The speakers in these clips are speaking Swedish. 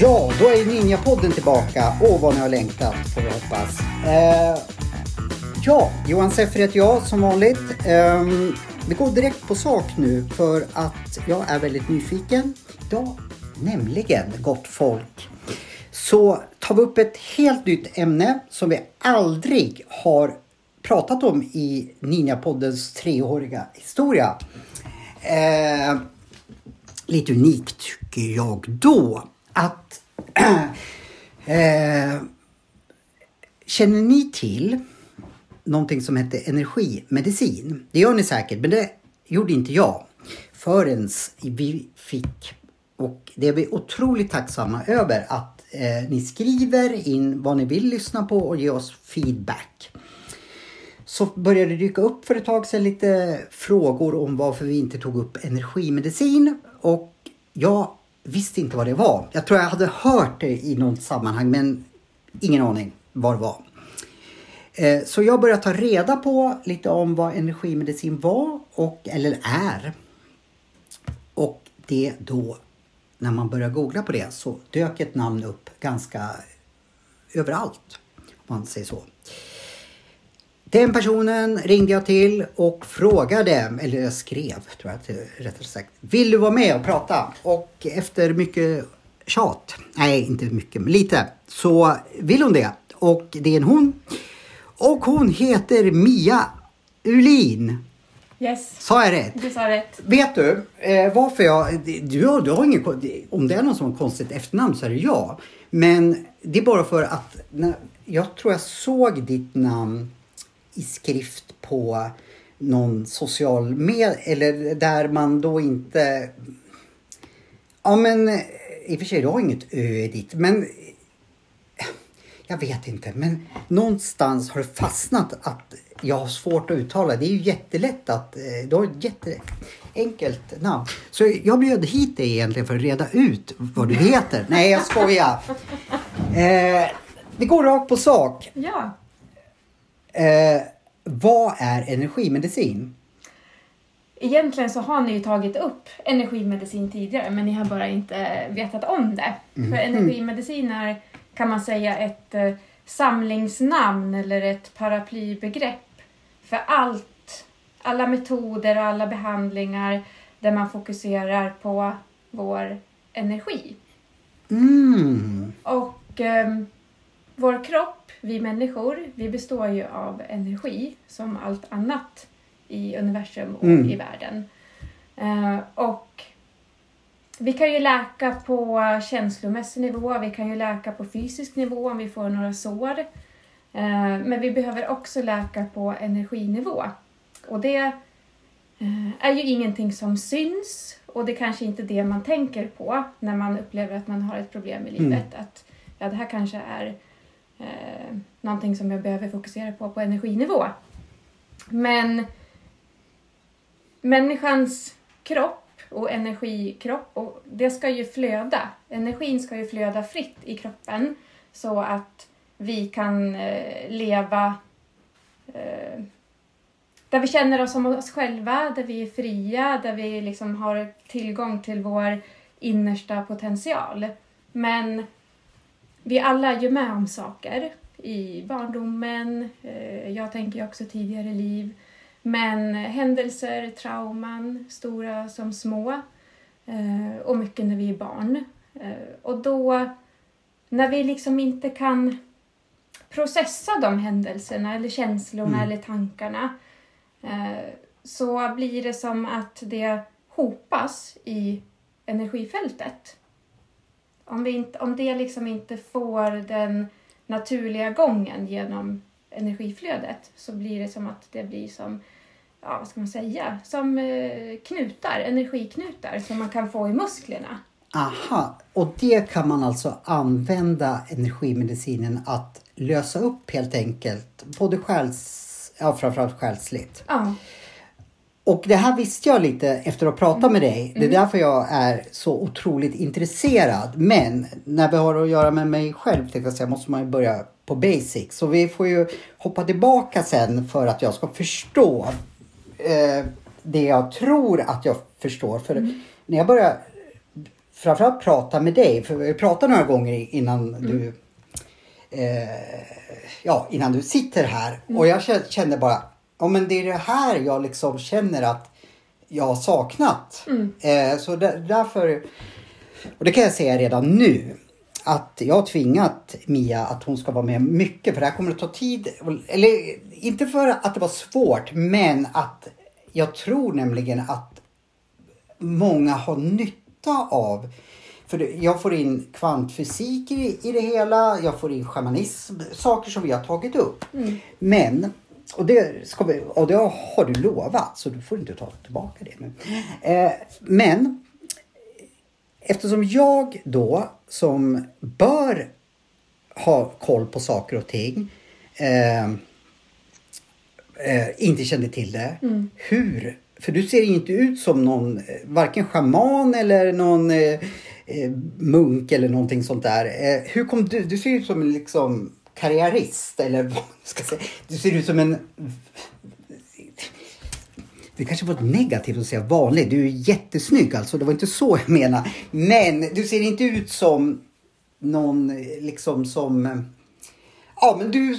Ja, då är Ninjapodden tillbaka. Åh, vad ni har längtat får vi hoppas. Eh, ja, Johan Seffer heter jag som vanligt. Eh, vi går direkt på sak nu för att jag är väldigt nyfiken. Idag, nämligen, gott folk, så tar vi upp ett helt nytt ämne som vi aldrig har pratat om i Ninjapoddens treåriga historia. Eh, lite unikt tycker jag då att eh, Känner ni till någonting som heter energimedicin? Det gör ni säkert, men det gjorde inte jag förrän vi fick och det är vi otroligt tacksamma över att eh, ni skriver in vad ni vill lyssna på och ge oss feedback. Så började det dyka upp för ett tag sedan lite frågor om varför vi inte tog upp energimedicin och jag visste inte vad det var. Jag tror jag hade hört det i något sammanhang men ingen aning vad det var. Eh, Så jag började ta reda på lite om vad energimedicin var och eller är. Och det då, när man började googla på det så dök ett namn upp ganska överallt. Om man säger så. Den personen ringde jag till och frågade, eller jag skrev tror jag rättare sagt. Vill du vara med och prata? Och efter mycket tjat, nej inte mycket men lite, så vill hon det. Och det är en hon. Och hon heter Mia Ulin. Yes, Sa jag rätt? du sa rätt. Vet du eh, varför jag... Du, du har ingen, om det är någon som har konstigt efternamn så är det jag. Men det är bara för att när, jag tror jag såg ditt namn i skrift på någon social med eller där man då inte... Ja men eh, i och för sig, du har inget ö i ditt men jag vet inte, men någonstans har det fastnat att jag har svårt att uttala. Det är ju jättelätt att... eh, Du har ett jätteenkelt namn. Så jag bjöd hit dig egentligen för att reda ut vad du heter. Nej, jag skojar. Eh, vi går rakt på sak. Ja, Eh, vad är energimedicin? egentligen så har ni ju tagit upp energimedicin tidigare men ni har bara inte vetat om det. För energimedicin är, kan man säga, ett eh, samlingsnamn eller ett paraplybegrepp för allt, alla metoder och alla behandlingar där man fokuserar på vår energi. Mm. Och ehm, vår kropp, vi människor, vi består ju av energi som allt annat i universum och Mm. i världen. Eh, och vi kan ju läka på känslomässig nivå, vi kan ju läka på fysisk nivå om vi får några sår. Eh, men vi behöver också läka på energinivå. Och det eh, är ju ingenting som syns och det är kanske inte det man tänker på när man upplever att man har ett problem i livet. Att ja, det här kanske är eh, någonting som jag behöver fokusera på på energinivå. Men människans kropp och energikropp, och det ska ju flöda. Energin ska ju flöda fritt i kroppen så att vi kan eh, leva eh, där vi känner oss som oss själva, där vi är fria, där vi liksom har tillgång till vår innersta potential. Men vi alla är ju med om saker i barndomen, eh, jag tänker ju också tidigare liv. Men händelser, trauman, stora som små eh, och mycket när vi är barn. Eh, och då, när vi liksom inte kan processa de händelserna eller känslorna eller tankarna eh, så blir det som att det hopas i energifältet. Om, vi inte, om det liksom inte får den naturliga gången genom energiflödet så blir det som att det blir som, ja vad ska man säga, som eh, knutar, energiknutar som man kan få i musklerna. Aha, och det kan man alltså använda energimedicinen att lösa upp helt enkelt. Både själs, ja framförallt själsligt. Ja, Och det här visste jag lite efter att ha pratat med dig. Det är Mm. därför jag är så otroligt intresserad. Men när vi har att göra med mig själv tänkte jag säga, måste man ju börja på basic. Så vi får ju hoppa tillbaka sen för att jag ska förstå eh, det jag tror att jag förstår. För när jag börjar framförallt prata med dig, för vi pratade några gånger innan du eh, ja, innan du sitter här. Och jag kä- kände bara, ja men det är det här jag liksom känner att jag har saknat. Eh, så där, därför, och det kan jag säga redan nu, att jag har tvingat Mia att hon ska vara med mycket för det här kommer att ta tid. Eller inte för att det var svårt, men att jag tror nämligen att många har nytta av. För jag får in kvantfysik i, i det hela, jag får in shamanism, saker som vi har tagit upp. Men, och det, ska vi, och det har du lovat så du får inte ta tillbaka det. Men, eh, men eftersom jag då som bör ha koll på saker och ting eh, eh, inte kände till det. Hur? För du ser inte ut som någon, eh, varken schaman eller någon eh, eh, munk eller någonting sånt där. Eh, hur kom du, du ser ut som en liksom karriärist eller vad man ska säga. Du ser ut som en det kanske var negativt att säga vanlig. Du är jättesnygg alltså. Det var inte så jag menar. Men du ser inte ut som någon liksom som... eh, Ja men du,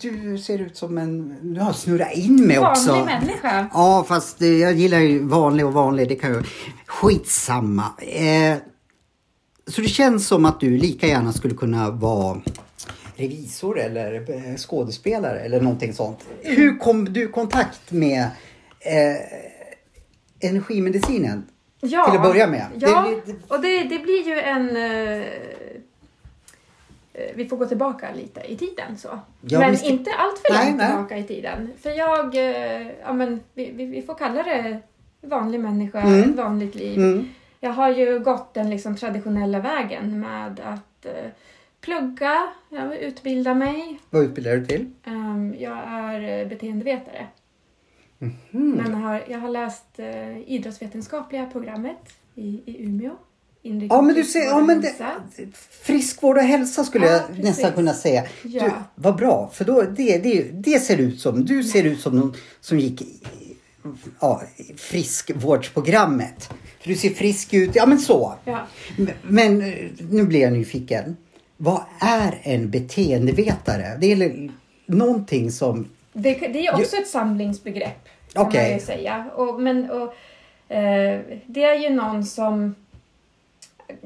du ser ut som en... Du har snurrat in mig också. Vanlig människa. Ja fast eh, jag gillar ju vanlig och vanlig. Det kan ju... Skitsamma. Eh, så det känns som att du lika gärna skulle kunna vara revisor eller eh, skådespelare eller någonting sånt. Hur kom du i kontakt med eh, energimedicinen? Ja, Till att börja med. Ja, Det- det- och det, det blir ju en... eh, eh, vi får gå tillbaka lite i tiden så. Ja, men vi ska- inte allt för långt nej. tillbaka i tiden. För jag, eh, ja men vi, vi, vi får kalla det vanlig människa, Mm. vanligt liv. Mm. Jag har ju gått den liksom traditionella vägen med att eh, plugga, utbilda mig. Vad utbildar du till? Ehm, jag är eh, Mhm. Men har, jag har läst eh, idrottsvetenskapliga programmet i, i Umeå. Ja men du ser, ja men det, friskvård och hälsa skulle Ja, jag precis. nästan kunna säga. Ja. Du, vad bra, för då, det, det, det ser ut som, du ser ut som någon som gick ja, friskvårdsprogrammet. För du ser frisk ut, ja men så. Ja. Men, eh, nu blir jag nyfiken. Vad är en beteendevetare? Det är någonting som... Det, det är också ett samlingsbegrepp kan Okej. man ju säga. Och, men, och, eh, det är ju någon som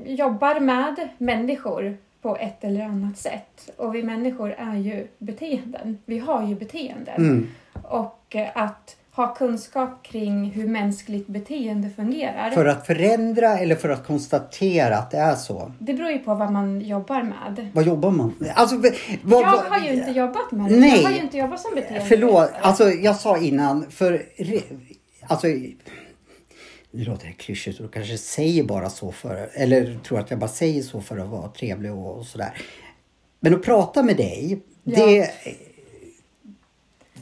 jobbar med människor på ett eller annat sätt. Och vi människor är ju beteenden. Vi har ju beteenden. Mm, Och att ha kunskap kring hur mänskligt beteende fungerar. för att förändra eller för att konstatera att det är så? Det beror ju på vad man jobbar med. Vad jobbar man med? Alltså, vad, Jag har ju inte jobbat med det. Nej. Jag har ju inte jobbat som beteende. Förlåt, alltså jag sa innan, för alltså nu låter det klyschigt och då kanske säger bara så för, eller tror att jag bara säger så för att vara trevlig och, och sådär. Men att prata med dig, Ja. det...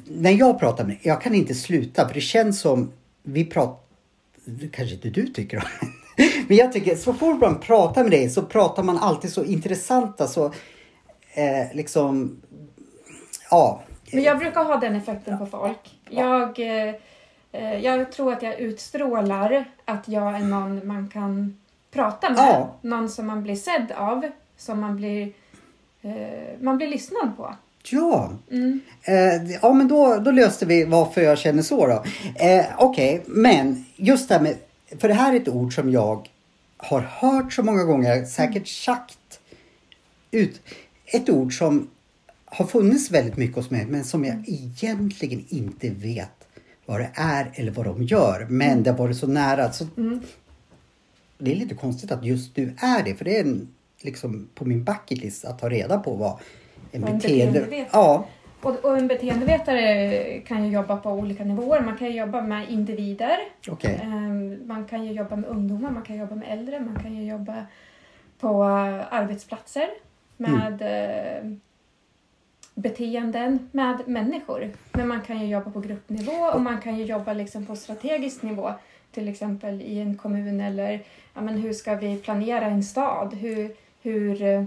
När jag pratar med jag kan inte sluta för det känns som vi pratar, kanske inte du tycker men jag tycker så fort man pratar med dig så pratar man alltid så intressanta så eh, liksom, ja. Men jag brukar ha den effekten på folk. Jag, eh, eh, jag tror att jag utstrålar att jag är någon man kan prata med. Ja. Någon som man blir sedd av. Som man blir, eh, man blir lyssnad på. Ja, Mm. eh, ja men då, då löste vi varför jag känner så då. Eh, Okej, men just det här med, för det här är ett ord som jag har hört så många gånger, säkert sagt ut. Ett ord som har funnits väldigt mycket hos mig men som jag egentligen inte vet vad det är eller vad de gör. Men det har varit så nära. Så Mm. det är lite konstigt att just du är det. För det är en, liksom på min bucket list att ta reda på vad en beteende... beteendevetare- Ja, Och, och en beteendevetare kan ju jobba på olika nivåer. Man kan ju jobba med individer. okej. Ehm, Man kan ju jobba med ungdomar, man kan jobba med äldre, man kan ju jobba på arbetsplatser med eh, beteenden med människor. Men man kan ju jobba på gruppnivå och man kan ju jobba liksom på strategisk nivå. Till exempel i en kommun eller ja, men hur ska vi planera en stad? Hur, hur, eh,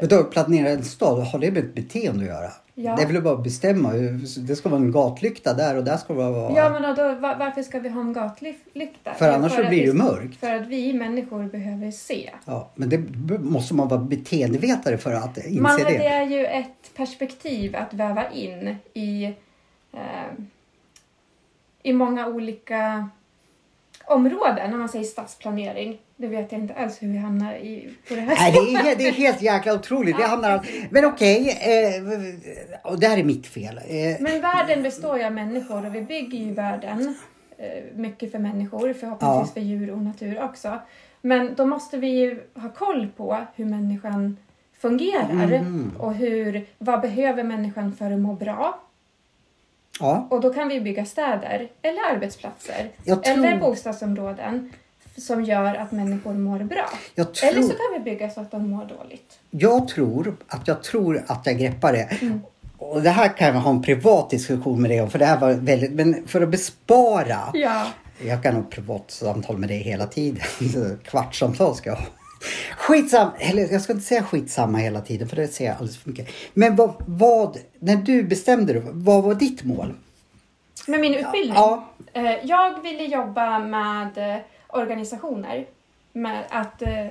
Vet du, planera en stad, har det med ett beteende att göra? Ja. Det är väl bara att bestämma. Det ska vara en gatlykta där och där ska det vara... ja, men då, va- varför ska vi ha en gatlykta? För annars så att blir det vi- mörkt. För att vi människor behöver se. Ja, men det måste man vara beteendevetare för att inse Man, det. det är ju ett perspektiv att väva in i, eh, i många olika områden. När man säger stadsplanering, det vet jag inte alls hur vi hamnar i, på det här Nej, det är, helt- det är helt jäkla otroligt. Ja, hamnar... Men okej, eh, och det här är mitt fel. Eh, Men världen består ju av människor och vi bygger ju världen eh, mycket för människor, förhoppningsvis Ja. för djur och natur också. Men då måste vi ju ha koll på hur människan fungerar Mhm. och hur, vad behöver människan för att må bra? ja, Och då kan vi bygga städer eller arbetsplatser tror- eller bostadsområden som gör att människor mår bra. tror... Eller så kan vi bygga så att de mår dåligt. Jag tror att jag tror att jag greppar det. Mm. Och det här kan jag ha en privat diskussion med dig om för det här var väldigt, men för att bespara. Ja. Jag kan ha privat samtal med dig hela tiden. Kvartssamtal ska jag ha. Skitsamma, eller jag ska inte säga skitsamma hela tiden för det säger jag alldeles för mycket. Men vad, vad, när du bestämde dig, vad var ditt mål? Med min utbildning? Ja, Eh, Jag ville jobba med eh, organisationer. Med att eh,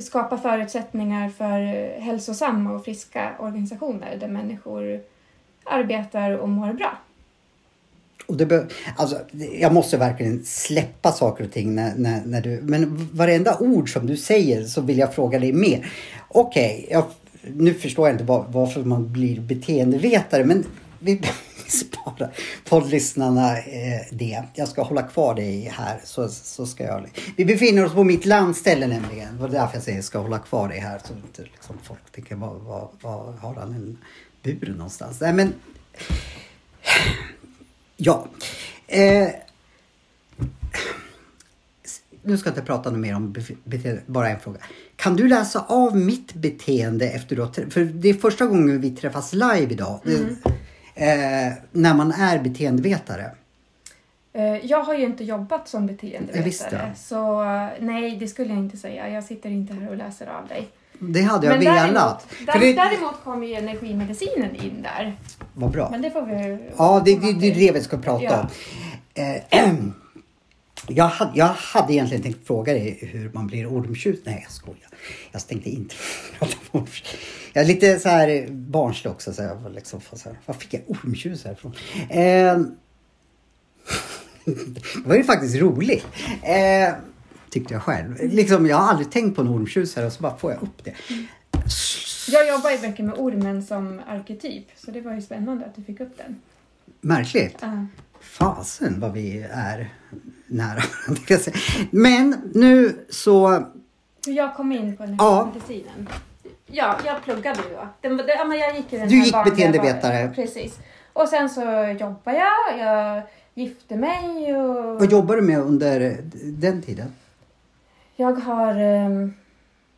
skapa förutsättningar för eh, hälsosamma och friska organisationer där människor arbetar och mår bra. och det be, alltså, jag måste verkligen släppa saker och ting när, när, när du, men varenda ord som du säger så vill jag fråga dig mer. Okej, okay, nu förstår jag inte var, varför man blir beteendevetare men vi Spara poddlyssnarna eh, det. Jag ska hålla kvar dig här så, så ska jag. Vi befinner oss på mitt landställe nämligen. Det var därför jag säger ska hålla kvar dig här så inte liksom folk tänker var, var, var har han en bur någonstans? Nej men Ja. Eh, nu ska jag inte prata mer om beteende, bara en fråga. Kan du läsa av mitt beteende efter du har För det är första gången vi träffas live idag. Mm. Eh, när man är beteendevetare. Eh, Jag har ju inte jobbat som beteendevetare. Så eh, nej, det skulle jag inte säga. Jag sitter inte här och läser av dig. Det hade jag Men velat. däremot, där, det, däremot kommer ju energimedicinen in där. vad bra. Men det får vi Ja, det, komma det, det är det vi ska prata Ja. om. Eh, jag, hade, jag hade egentligen tänkt fråga dig hur man blir ormtjut. Nej, jag skojar. Jag tänkte inte prata om ormtjut. Jag är lite så här barnslig också. Så jag var liksom, så här, var fick jag ormtjut härifrån? Eh, det var ju faktiskt roligt. Eh, tyckte jag själv. Liksom, jag har aldrig tänkt på en ormtjusare och så bara får jag upp det. Jag jobbar ju mycket med ormen som arketyp. Så det var ju spännande att du fick upp den. Märkligt. Ja. Fasen vad vi är nära varandra. Men nu så... Jag kom in på Ja. energimedicinen. Ja, jag pluggade ju. Den, men jag gick ju den Du gick beteendevetare. Precis. Och sen så jobbade jag. Jag gifte mig och... Vad jobbar du med under den tiden? Jag har, ehm,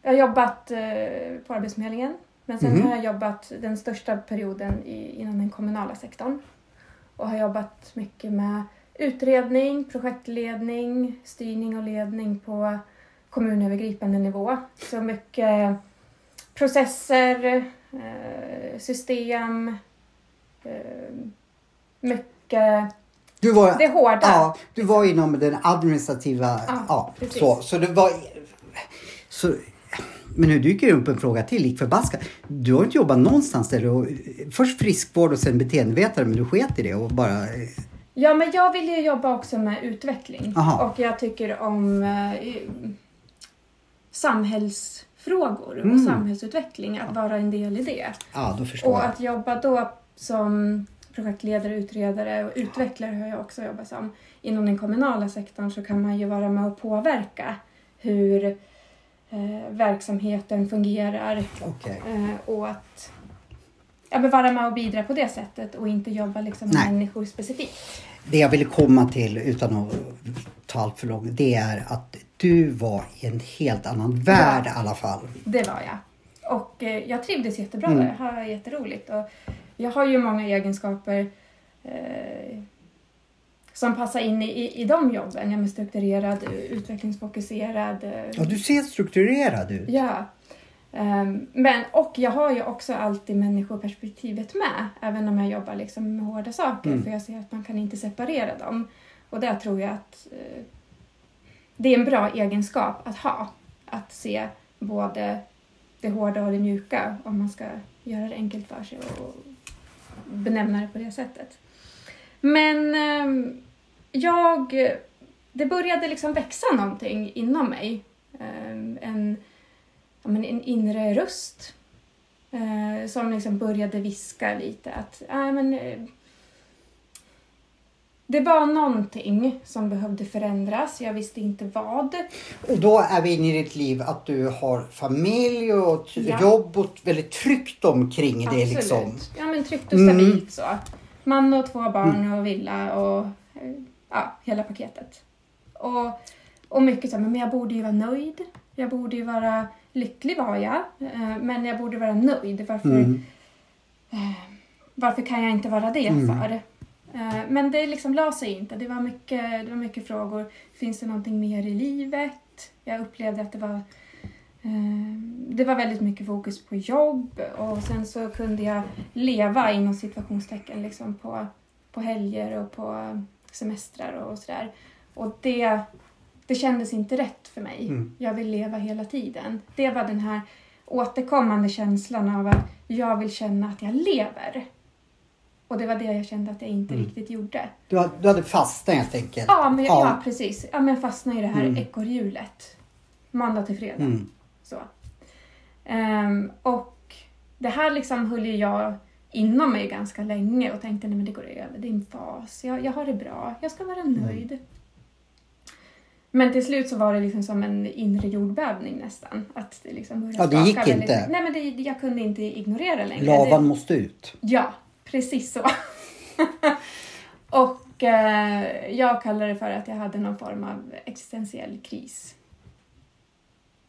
jag har jobbat eh, på Arbetsförmedlingen. Men sen Mhm. har jag jobbat den största perioden i, inom den kommunala sektorn. Och har jobbat mycket med utredning, projektledning, styrning och ledning på kommunövergripande nivå. Så mycket processer, eh, system, eh, mycket Du var, det hårda. ja, du var inom den administrativa... Ja, Ja, precis. så, så det var... Så, men nu dyker det upp en fråga till, lik förbaskat. Du har inte jobbat någonstans där du... Först friskvård och sen beteendevetare, men du sket i det och bara... Ja, men jag vill ju jobba också med utveckling. Aha. Och jag tycker om eh, samhällsfrågor och Mm. samhällsutveckling, att vara en del i det. Ja, då förstår Och jag. att jobba då som projektledare, utredare och utvecklare har jag också jobbat som. Inom den kommunala sektorn så kan man ju vara med och påverka hur eh, verksamheten fungerar Okej. eh, och att ja, men vara med och bidra på det sättet och inte jobba liksom med Nej. människor specifikt. Det jag ville komma till utan att ta allt för långt, det är att du var i en helt annan värld i alla fall. Det var jag. och eh, jag trivdes jättebra Mm. där. Jag har jätteroligt. Och jag har ju många egenskaper eh, som passar in i, i, i de jobben. Jag är strukturerad, utvecklingsfokuserad. eh, Ja, du ser strukturerad ut. Ja. Ehm, men, och jag har ju också alltid människoperspektivet med, även om jag jobbar liksom med hårda saker, Mm. för jag ser att man kan inte separera dem. Och där tror jag att eh, det är en bra egenskap att ha, att se både det hårda och det mjuka, om man ska göra det enkelt för sig och benämna det på det sättet. Men ehm, jag, det började liksom växa någonting inom mig. Ehm, en, men en inre röst eh, som liksom började viska lite att äh, men, eh, det var någonting som behövde förändras. Jag visste inte vad. Och då är vi inne i ditt liv att du har familj och Ja. jobb och väldigt tryggt omkring det Absolut. liksom. Ja, men tryggt och Mm. stabilt så. Man och två barn och villa och eh, ja, hela paketet. Och, och mycket så, men jag borde ju vara nöjd. Jag borde ju vara lycklig var jag, eh, men jag borde vara nöjd. Varför, Mm. varför kan jag inte vara det Mm. för? Eh, Men det liksom la sig inte. Det var, mycket, det var mycket frågor. Finns det någonting mer i livet? Jag upplevde att det var eh, det var väldigt mycket fokus på jobb och sen så kunde jag leva inom situationstecken liksom på, på helger och på semestrar och sådär. Och det, det kändes inte rätt för mig. Mm. Jag vill leva hela tiden. Det var den här återkommande känslan av att jag vill känna att jag lever. Och det var det jag kände att jag inte Mm. riktigt gjorde. Du, har- du hade fastnat helt enkelt. Ja, men, ja. Ja. precis. Ja, men jag fastnade i det här Mm. ekorrhjulet. Måndag till fredag. Mm. Så. Ehm, och det här liksom höll ju jag inom mig ganska länge och tänkte nej men det går över, det är en fas, jag, jag har det bra, jag ska vara Mm. nöjd. Men till slut så var det liksom som en inre jordbävning nästan. Att det liksom började Ja, det gick väldigt inte. Nej men det, jag kunde inte ignorera längre. Lavan Det, måste ut. ja, precis så. och eh, jag kallar det för att jag hade någon form av existentiell kris.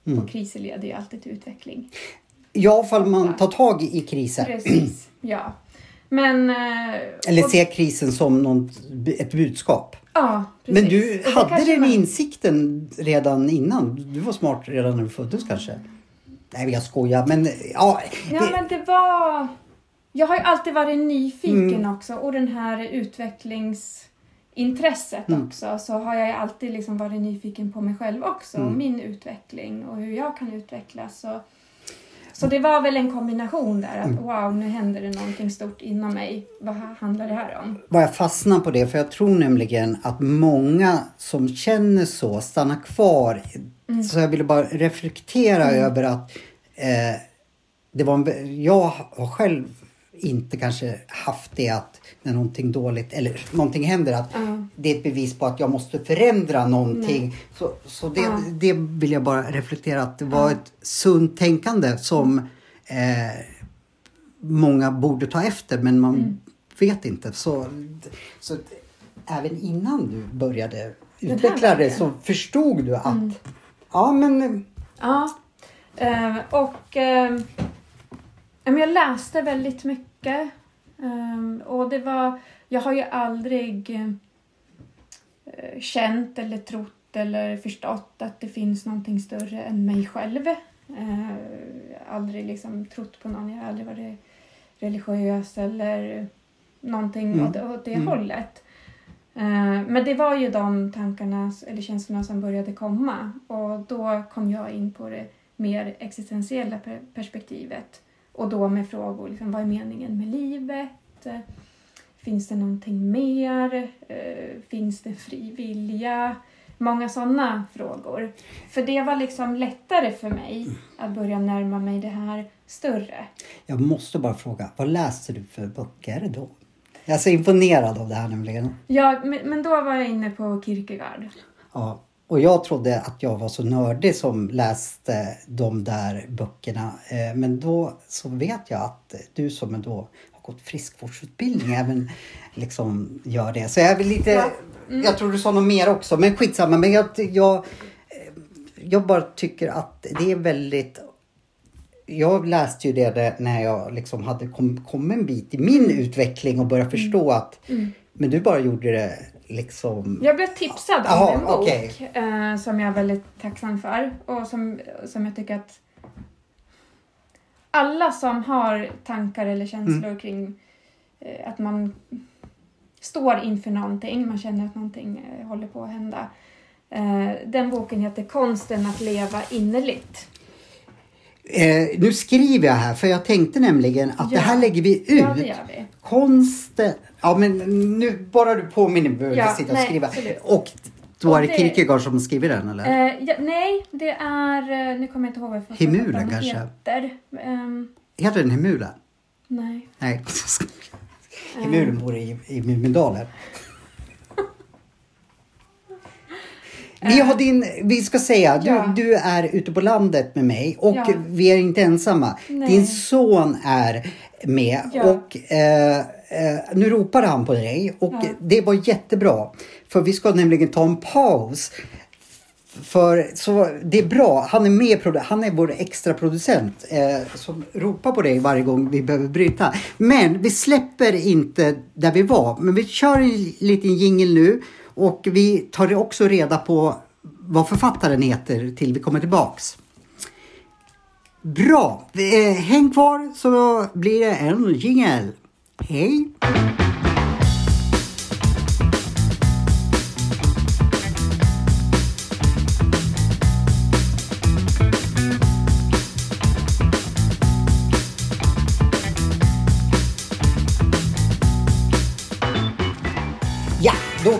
Mm. Och kriser leder ju alltid till utveckling. Ja, ifall man tar tag i krisen. Precis, ja. Men... eh, Eller och- ser krisen som något, ett budskap. Ja, precis. Men du Och hade den man- insikten redan innan? Du var smart redan när du föddes kanske? Nej, jag skojar. Men ja, Ja, det, men det var... Jag har ju alltid varit nyfiken Mm. också och den här utvecklingsintresset Mm. också så har jag ju alltid liksom varit nyfiken på mig själv också och Mm. min utveckling och hur jag kan utvecklas. Och, så det var väl en kombination där att Mm. wow, nu händer det någonting stort inom mig. Vad handlar det här om? bara jag fastnar på det, för jag tror nämligen att många som känner så stannar kvar. Mm. Så jag ville bara reflektera över att eh, det var en, jag har själv inte kanske haft det att när någonting dåligt eller någonting händer att Ja. det är ett bevis på att jag måste förändra någonting. Så, så det, Ja. det vill jag bara reflektera att det var ett sunt tänkande som eh, många borde ta efter men man Mm. vet inte. Så, så även innan du började utveckla det så förstod du att Mm. ja men Ja, eh, och eh, jag läste väldigt mycket. Eh, och det var, jag har ju aldrig eh, känt eller trott eller förstått att det finns någonting större än mig själv. Eh, aldrig liksom trott på någon, jag har aldrig varit religiös eller någonting Mm. åt, åt det Mm. hållet. Eh, Men det var ju de tankarna eller känslorna som började komma och då kom jag in på det mer existentiella per- perspektivet och då med frågor, liksom, vad är meningen med livet? Finns det någonting mer? Eh, Finns det fri vilja? Många sådana frågor. För det var liksom lättare för mig att börja närma mig det här större. jag måste bara fråga, vad läste du för böcker då? Jag är så imponerad av det här nämligen. Ja, men, men då var jag inne på Kierkegaard. Ja, och jag trodde att jag var så nördig som läste de där böckerna. Eh, Men då så vet jag att du som då har gått friskvårdsutbildning även liksom gör det. Så jag väl lite... Ja. Jag tror du sa något mer också, men skitsamma. Men jag, jag, jag bara tycker att det är väldigt jag läste ju det när jag liksom hade kommit kom en bit i min utveckling och började förstå att men du bara gjorde det liksom... Jag blev tipsad om en bok okej. eh, som jag är väldigt tacksam för och som, som jag tycker att alla som har tankar eller känslor Mm. kring eh, att man står inför någonting, man känner att någonting eh, håller på att hända. Eh, den boken heter Konsten att leva innerligt. Eh, nu skriver jag här för jag tänkte nämligen att det Ja. här lägger vi ut. Ja, det gör vi. Konsten... Ja men nu bara du påminner mig behöver Ja, sitta och nej, skriva. absolut. Och då är det Och det- Kierkegaard som skriver den eller? Eh, ja, nej, det är... eh, Nu kommer jag inte ihåg vad Hemula, kanske? heter. Ehm, Heter den Hemula? nej. Nej. Hemulen bor i, i Mumindalen. Vi har din, vi ska säga, du, Ja. du är ute på landet med mig och Ja. vi är inte ensamma. Nej. Din son är med Ja. och eh, eh, nu ropade han på dig och det var jättebra. För vi ska nämligen ta en paus. För så det är bra, han är med, han är vår extra producent eh, som ropar på dig varje gång vi behöver bryta. Men vi släpper inte där vi var, men vi kör en liten jingle nu och vi tar också reda på vad författaren heter till vi kommer tillbaks. Bra! Eh, häng kvar så blir det en jingel. Hej!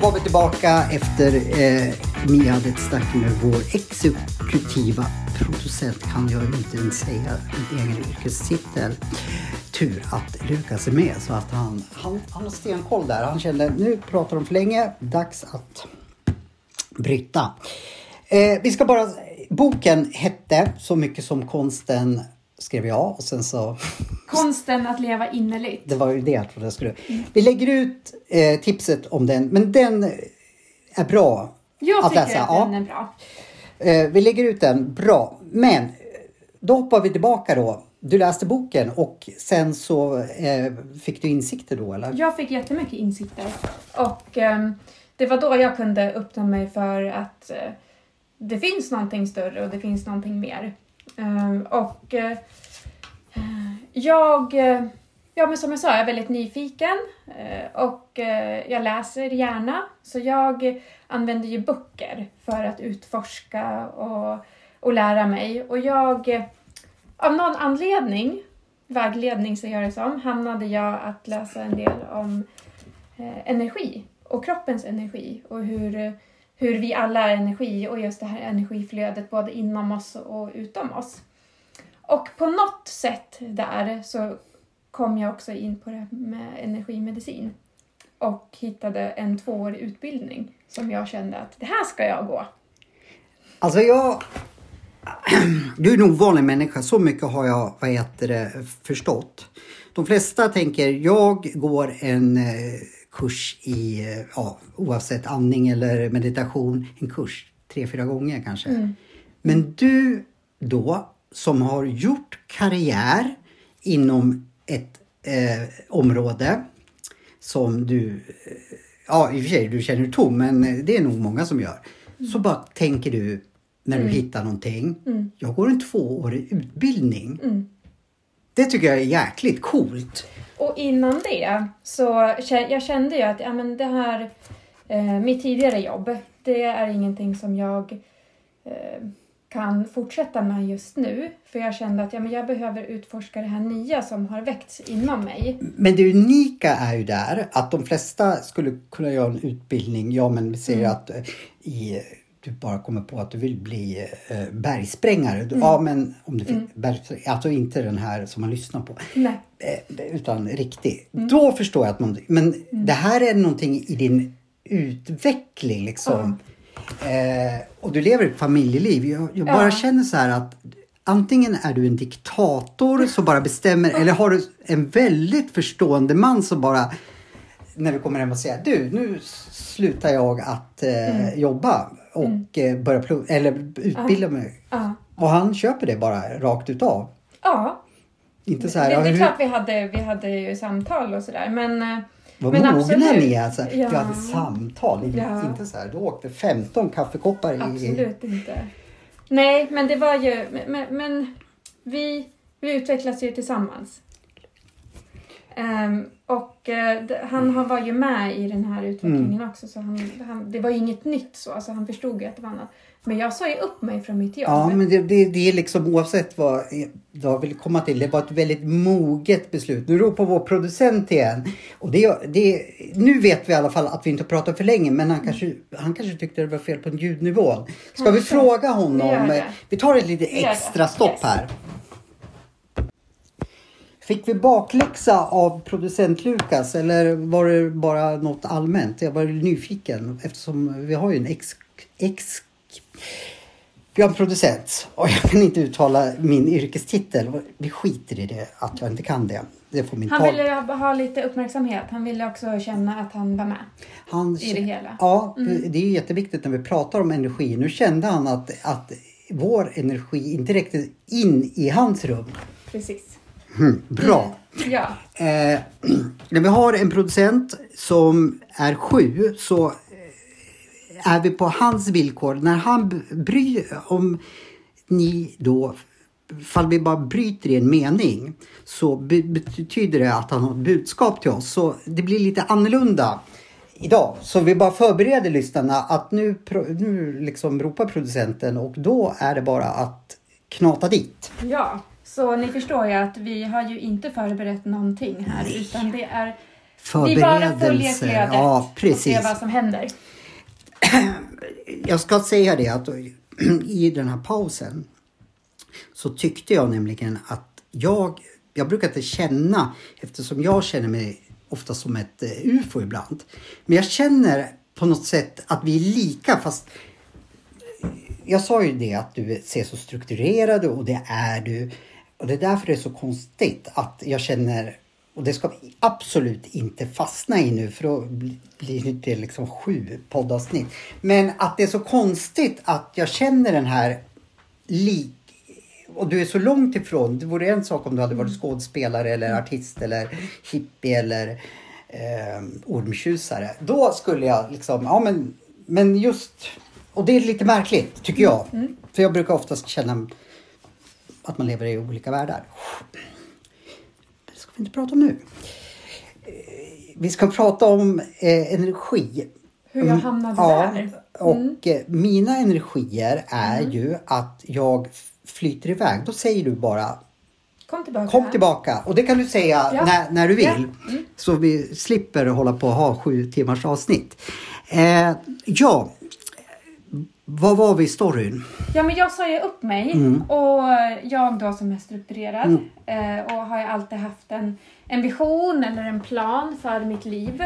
Var vi tillbaka efter eh, ni hade ett snack med vår exekutiva producent, kan jag inte ens säga min egen yrkestitel. Tur att Lukas är med så att han, han, han har stenkoll där. Han kände nu pratar de för länge, dags att bryta. Eh, vi ska bara, boken hette Så mycket som konsten skrev jag och sen så Konsten att leva innerligt. det var ju det jag trodde jag skulle. Vi lägger ut eh, tipset om den, men den är bra Jag att tycker läsa. att Ja. den är bra. Eh, vi lägger ut den, bra. Men då hoppar vi tillbaka då. Du läste boken och sen så eh, fick du insikter då eller? Jag fick jättemycket insikter. Och ehm, det var då jag kunde öppna mig för att eh, det finns någonting större och det finns någonting mer. Ehm, och eh, jag, eh, ja men som jag sa, jag är väldigt nyfiken eh, och jag läser gärna. Så jag använder ju böcker för att utforska och, och lära mig. Och jag, av någon anledning, vägledning så jag det som, hamnade jag att läsa en del om energi och kroppens energi och hur, hur vi alla är energi och just det här energiflödet både inom oss och utom oss. Och på något sätt där så kom jag också in på det här med energimedicin och hittade en tvåårig utbildning som jag kände att det här ska jag gå. Alltså jag... Du är nog vanlig människa, så mycket har jag vad heter det, förstått. De flesta tänker, jag går en eh, kurs i, eh, ja, oavsett andning eller meditation, en kurs tre, fyra gånger kanske. Men du då, som har gjort karriär inom ett eh, område som du, eh, ja i och för sig du känner tom, men det är nog många som gör. Så bara tänker du när du hittar någonting, jag går en tvåårig utbildning. Det tycker jag är jäkligt coolt. Och innan det så jag kände jag att ja, men det här, eh, mitt tidigare jobb, det är ingenting som jag eh, kan fortsätta med just nu. För jag kände att ja, men jag behöver utforska det här nya som har väckts inom mig. Men det unika är ju där att de flesta skulle kunna göra en utbildning. Ja, men vi säger att eh, i, du bara kommer på att du vill bli eh, bergsprängare. Du- Ja, men om du bergsprängare, alltså inte den här som man lyssnar på. Eh, utan riktig. Då förstår jag att man... Men det här är någonting i din utveckling liksom. Eh, och du lever ett familjeliv. Jag, jag bara Ja. känner så här att antingen är du en diktator som bara bestämmer eller har du en väldigt förstående man som bara när du kommer hem och säger du nu slutar jag att eh, jobba och eh, börja plugga eller utbilda mig. Ja. Och han köper det bara rakt utav. Ja, Inte så här, det, det är klart vi hade, vi hade ju samtal och sådär men eh, Vad men mogna ni är. Alltså. Ja. Vi hade samtal, inte- Ja. inte så här. Du åkte 15 kaffekoppar i... Absolut inte. Nej, men det var ju... Men, men vi, vi utvecklas ju tillsammans. Ehm, och d- han, han var ju med i den här utvecklingen Mm. också. Så han, han, det var ju inget nytt så. Alltså, han förstod ju att det var annat. Men jag sa ju upp mig från mitt jobb. Ja, men det, det, det är liksom oavsett vad jag vill komma till. Det var ett väldigt moget beslut. Nu ropar vår producent igen. Och det, det, nu vet vi i alla fall att vi inte pratar för länge. Men han kanske, han kanske tyckte det var fel på ljudnivån. Ska vi Kanske. fråga Vi gör honom? Vi tar ett lite extra stopp Yes. här. Fick vi bakläxa av producent Lukas eller var det bara något allmänt? Jag var nyfiken eftersom vi har ju en ex... ex vi har en producent och jag kan inte uttala min yrkestitel. Vi skiter i det, att jag inte kan det. Det får min Han tal- ville ha, lite uppmärksamhet. Han ville också känna att han var med Han i det hela. Ja, det är jätteviktigt när vi pratar om energi. Nu kände han att, att vår energi inte räckte in i hans rum. Precis. Mm, bra. Ja. Eh, när vi har en producent som är sju så eh, är vi på hans villkor. När han bryr, om ni då, fall vi bara bryter i en mening så be, betyder det att han har ett budskap till oss. Så det blir lite annorlunda idag. Så vi bara förbereder lyssnarna att nu, nu liksom ropar producenten och då är det bara att knata dit. Ja, så ni förstår ju att vi har ju inte förberett någonting här utan det är vi bara Ja, och precis. ser vad som händer. jag ska säga det att i den här pausen så tyckte jag nämligen att jag, jag brukar inte känna, eftersom jag känner mig ofta som ett eh, ufo ibland. Men jag känner på något sätt att vi är lika fast jag sa ju det att du ser så strukturerad och det är du. Och det är därför det är så konstigt att jag känner, och det ska vi absolut inte fastna i nu för då bli- blir det liksom sju poddavsnitt. Men att det är så konstigt att jag känner den här lik och du är så långt ifrån. Det vore en sak om du hade varit skådespelare eller artist eller hippie eller eh, ormtjusare. Då skulle jag liksom, ja men, men just, och det är lite märkligt tycker jag. För jag brukar oftast känna att man lever i olika världar. Det ska vi inte prata om nu. Eh, Vi ska prata om eh, energi. Hur jag hamnade ja, där. Mm. Och eh, mina energier är ju att jag flyter iväg. Då säger du bara Kom tillbaka. kom tillbaka. Och det kan du säga Ja. när, när du vill. Ja. Mm. Så vi slipper hålla på och ha sju timmars avsnitt. Eh, ja, vad var vi i storyn? Ja, men jag sa ju upp mig Mm. och jag då som är strukturerad eh, och har ju alltid haft en, en vision eller en plan för mitt liv.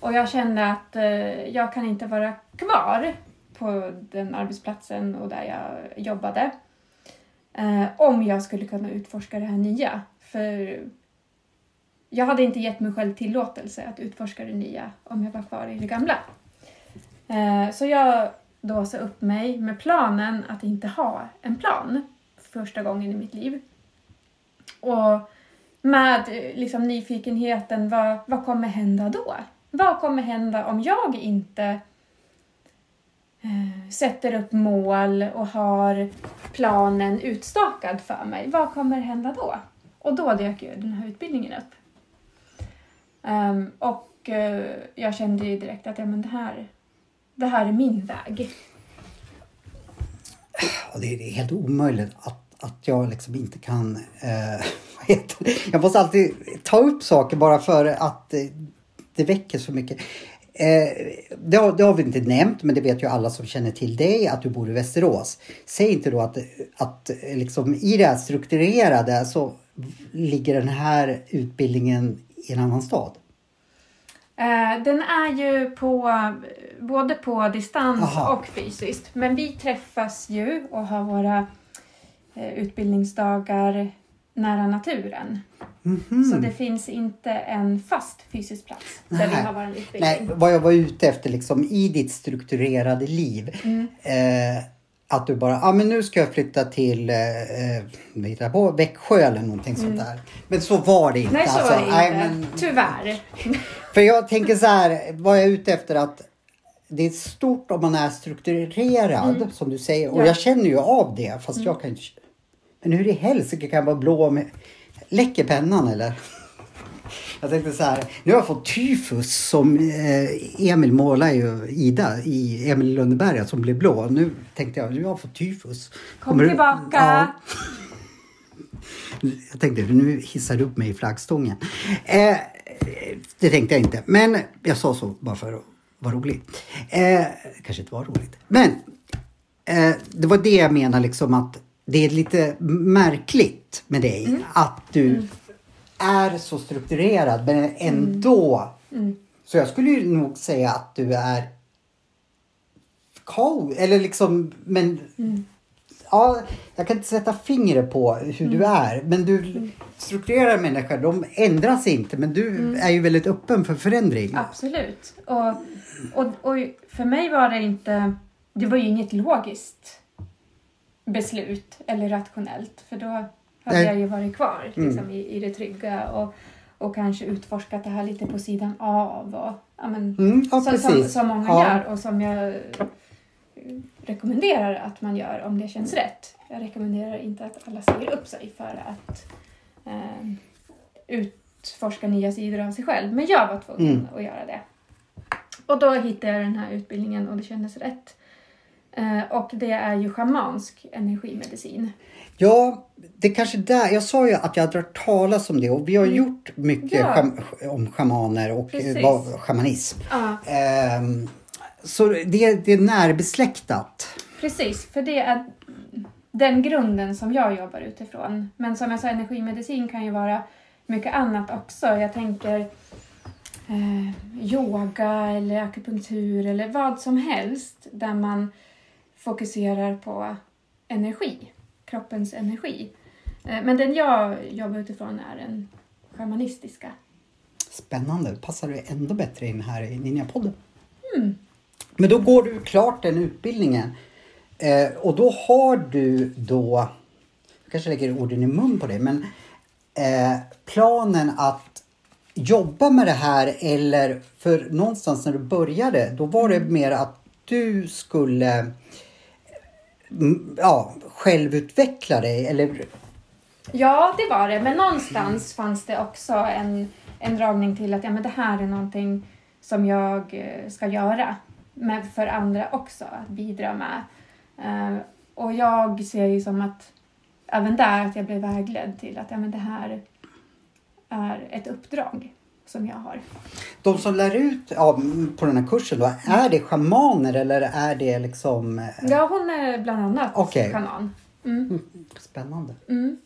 Och jag kände att eh, jag kan inte vara kvar på den arbetsplatsen och där jag jobbade. Eh, om jag skulle kunna utforska det här nya. För jag hade inte gett mig själv tillåtelse att utforska det nya om jag var kvar i det gamla. Så jag då sa upp mig med planen att inte ha en plan första gången i mitt liv. Och med eh, liksom, nyfikenheten, vad, vad kommer hända då? Vad kommer hända om jag inte eh, sätter upp mål och har planen utstakad för mig? Vad kommer hända då? Och då dök ju den här utbildningen upp. Um, och uh, jag kände ju direkt att ja, men det, här, det här är min väg. Det är helt omöjligt att, att jag liksom inte kan... Eh, jag måste alltid ta upp saker bara för att det väcker så mycket. Eh, det, har, det har vi inte nämnt, men det vet ju alla som känner till dig, att du bor i Västerås. Säg inte då att, att liksom, i det här strukturerade så ligger den här utbildningen i en annan stad. Eh, den är ju på, både på distans Aha. och fysiskt. Men vi träffas ju och har våra eh, utbildningsdagar nära naturen. Mhm. Så det finns inte en fast fysisk plats där vi har vår utbildning. Nej, vad jag var ute efter liksom i ditt strukturerade liv. Mm. Eh, att du bara, ja ah, men nu ska jag flytta till eh, eh på, Växjö eller någonting sånt där. Men så var det inte. Mm. Nej, så alltså. var det inte. men- Tyvärr. För jag tänker så här, vad jag är ute efter att det är stort om man är strukturerad som du säger. Och Mm. Ja. Mm. jag känner ju av det fast jag kan inte. Men hur i helsike kan jag vara blå med... Läcker pennan eller? Jag tänkte så här, nu har jag fått tyfus som eh, Emil målar ju Ida i Emil Lönneberga som blev blå. Nu tänkte jag, nu har jag fått tyfus. Kom Kommer du- tillbaka. Ja. Jag tänkte, nu hissar du upp mig i flaggstången. Eh, det tänkte jag inte, men jag sa så bara för att vara rolig. Eh, kanske inte var roligt. Men eh, det var det jag menar liksom att det är lite märkligt med dig Mm. att du är så strukturerad men ändå. Mm. Så jag skulle ju nog säga att du är kaos, eller liksom, men Mm. Ja, jag kan inte sätta fingret på hur du är. Men du strukturerar människor, de ändras inte. Men du är ju väldigt öppen för förändring. Absolut. Och, och, och för mig var det inte... Det var ju inget logiskt beslut eller rationellt. För då hade jag ju varit kvar liksom, i, i det trygga och, och kanske utforskat det här lite på sidan av. Och, ja, men, Mm, ja, som, som, som många Ja. gör och som jag rekommenderar att man gör om det känns rätt. Jag rekommenderar inte att alla säger upp sig för att eh, utforska nya sidor av sig själv. Men jag var tvungen Mm. att göra det. Och då hittade jag den här utbildningen och det kändes rätt. Eh, och det är ju schamansk energimedicin. Ja, det kanske där. Jag sa ju att jag hade hört talas om det och vi har gjort mycket Ja. om schamaner och eh, vad, schamanism. Ja, Ehm, så det, det är närbesläktat. precis. För det är den grunden som jag jobbar utifrån. Men som jag sa, energimedicin kan ju vara mycket annat också. Jag tänker eh, yoga eller akupunktur eller vad som helst där man fokuserar på energi, kroppens energi. Eh, men den jag jobbar utifrån är den shamanistiska. Spännande. Passar du ändå bättre in här i Ninjapodden. Mm. Men då går du klart den utbildningen. Eh, och då har du då, jag kanske lägger orden i mun på dig, men eh, planen att jobba med det här eller för någonstans när du började, då var det mer att du skulle mm, ja, självutveckla dig eller Ja, det var det. Men någonstans fanns det också en, en dragning till att ja, men det här är någonting som jag eh, ska göra med, för andra också, att bidra med. Eh, och jag ser ju som att även där att jag blev vägledd till att ja, men det här är ett uppdrag som jag har. de som lär ut ja, på den här kursen då, är det schamaner eller är det liksom eh, Ja, hon är bland annat Okej. schaman. Mm. spännande? Mm.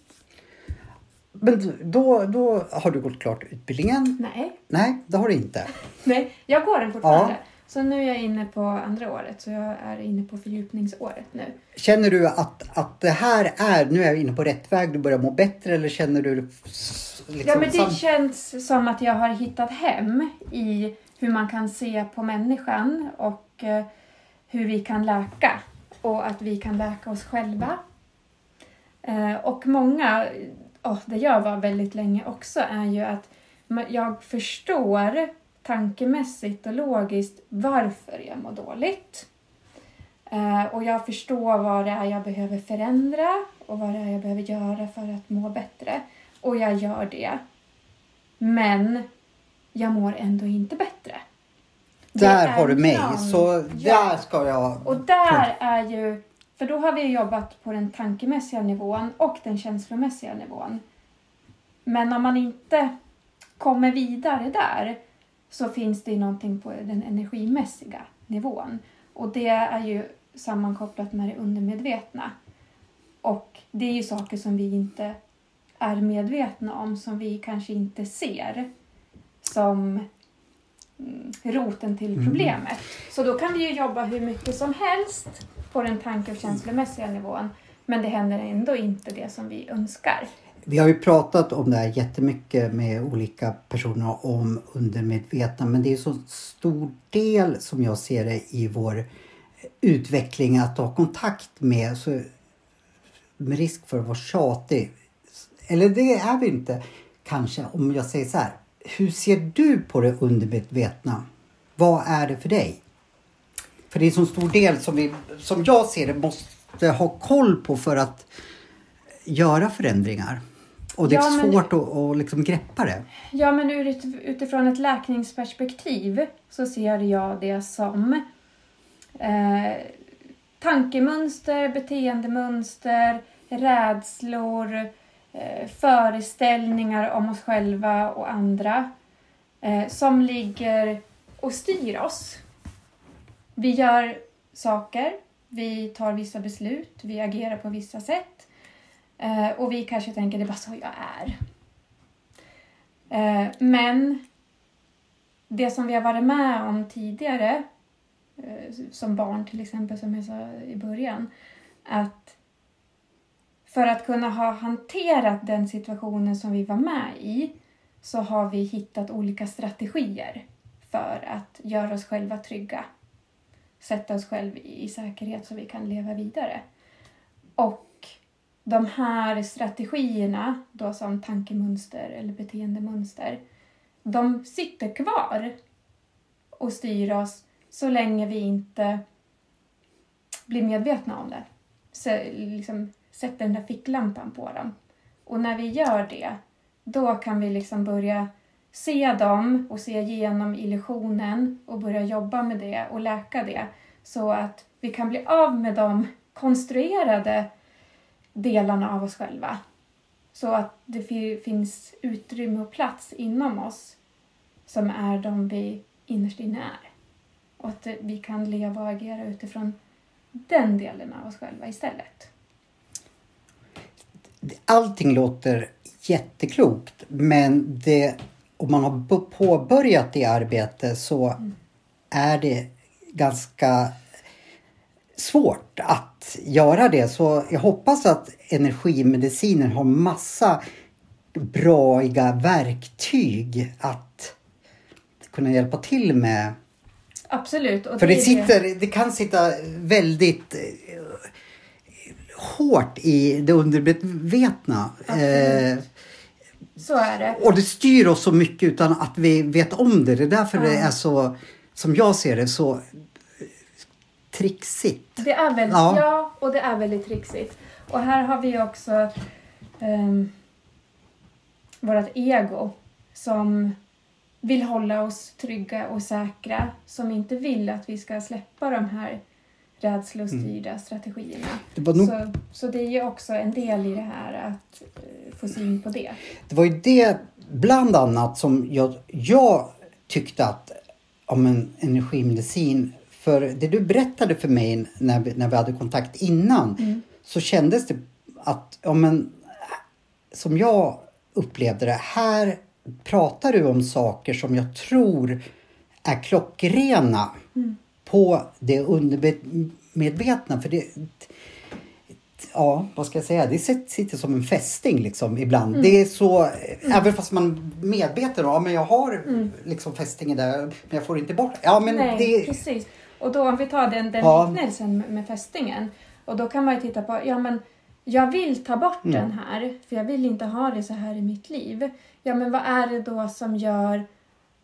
Men då, då har du gått klart utbildningen? Nej, Nej, det har du inte. nej, jag går den fortfarande. Ja. Så nu är jag inne på andra året, så jag är inne på fördjupningsåret nu. Känner du att, att det här är, nu är jag inne på rätt väg, du börjar må bättre eller känner du liksom Ja, men det sam- känns som att jag har hittat hem i hur man kan se på människan och eh, hur vi kan läka och att vi kan läka oss själva. Eh, och många, oh, det jag var väldigt länge också, är ju att jag förstår tankemässigt och logiskt varför jag mår dåligt. Eh, och jag förstår vad det är jag behöver förändra och vad det är jag behöver göra för att må bättre. Och jag gör det. Men jag mår ändå inte bättre. Där är har du mig, någon- så Ja. där ska jag... Och där är ju, för då har vi jobbat på den tankemässiga nivån och den känslomässiga nivån. Men om man inte kommer vidare där så finns det ju någonting på den energimässiga nivån. Och det är ju sammankopplat med det undermedvetna. Och det är ju saker som vi inte är medvetna om, som vi kanske inte ser som mm, roten till problemet. Så då kan vi ju jobba hur mycket som helst på den tanke och känslomässiga nivån. Men det händer ändå inte det som vi önskar. Vi har ju pratat om det här jättemycket med olika personer om undermedvetna men det är så stor del som jag ser det i vår utveckling att ha kontakt med. Så med risk för att vara tjatig. Eller det är vi inte kanske om jag säger så här. Hur ser du på det undermedvetna? Vad är det för dig? För det är en så stor del som, vi, som jag ser det måste ha koll på för att göra förändringar. Och det är Ja, men- svårt att, att liksom greppa det. Ja, men utifrån ett läkningsperspektiv så ser jag det som eh, tankemönster, beteendemönster, rädslor, eh, föreställningar om oss själva och andra eh, som ligger och styr oss. Vi gör saker, vi tar vissa beslut, vi agerar på vissa sätt eh, och vi kanske tänker det är bara så jag är. Eh, men det som vi har varit med om tidigare, eh, som barn till exempel, som jag sa i början, att för att kunna ha hanterat den situationen som vi var med i så har vi hittat olika strategier för att göra oss själva trygga. Sätta oss själva i säkerhet så vi kan leva vidare. Och de här strategierna, då som tankemönster eller beteendemönster, de sitter kvar och styr oss så länge vi inte blir medvetna om det. Så, liksom, sätter den där ficklampan på dem. Och när vi gör det, då kan vi liksom börja se dem och se igenom illusionen och börja jobba med det och läka det. Så att vi kan bli av med de konstruerade delarna av oss själva. Så att det fi- finns utrymme och plats inom oss som är de vi innerst inne är. Och att vi kan leva och agera utifrån den delen av oss själva istället. Allting låter jätteklokt men det, om man har påbörjat det arbete så är det ganska svårt att göra det. Så jag hoppas att energimediciner har massa braiga verktyg att kunna hjälpa till med. Absolut. För det, sitter, det kan sitta väldigt eh, hårt i det undermedvetna. Eh, Så är det. och det styr oss så mycket utan att vi vet om det. Det är därför det Ja. är så, som jag ser det, så trixigt. Det är väldigt, Ja. ja. och det är väldigt trixigt. Och här har vi också um, vårt ego som vill hålla oss trygga och säkra. Som inte vill att vi ska släppa de här rädslostyrda strategierna. Det nog, Så, så det är ju också en del i det här att eh, få syn på det. det var ju det bland annat som jag, jag tyckte att om en energimedicin, för det du berättade för mig när vi, när vi hade kontakt innan så kändes det att, ja men, som jag upplevde det, här pratar du om saker som jag tror är klockrena på det undermedvetna. För det, ja, vad ska jag säga, det sit- sitter som en fästing liksom ibland. Det är så, även fast man medveten om, ja men jag har liksom fästingen där, men jag får inte bort. Ja men Nej, det, precis. Och då om vi tar den, den Ja. liknelsen med- fästingen. Och då kan man ju titta på, ja men jag vill ta bort Mm. den här för jag vill inte ha det så här i mitt liv. Ja men vad är det då som gör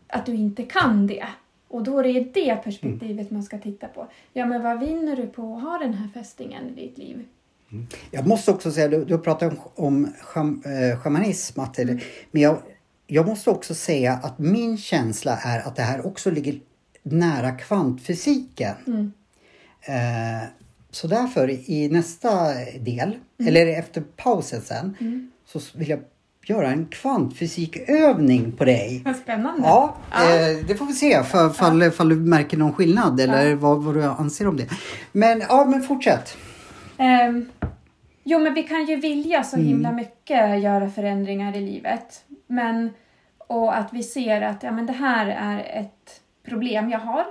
att du inte kan det? Och då är det det perspektivet man ska titta på. Ja men vad vinner du på att ha den här fästingen i ditt liv? Jag måste också säga, du, du pratar om, om sham, eh, shamanism, att, eller, men jag, jag måste också säga att min känsla är att det här också ligger nära kvantfysiken. Mm. Eh, så därför i nästa del, eller efter pausen sen, så vill jag göra en kvantfysikövning på dig. Vad spännande. Ja, Eh, det får vi se för, fall, fall du märker någon skillnad eller vad, vad du anser om det. Men ja, men fortsätt. Ehm, jo, men vi kan ju vilja så himla mycket göra förändringar i livet. Men, och att vi ser att ja, men det här är ett problem jag har.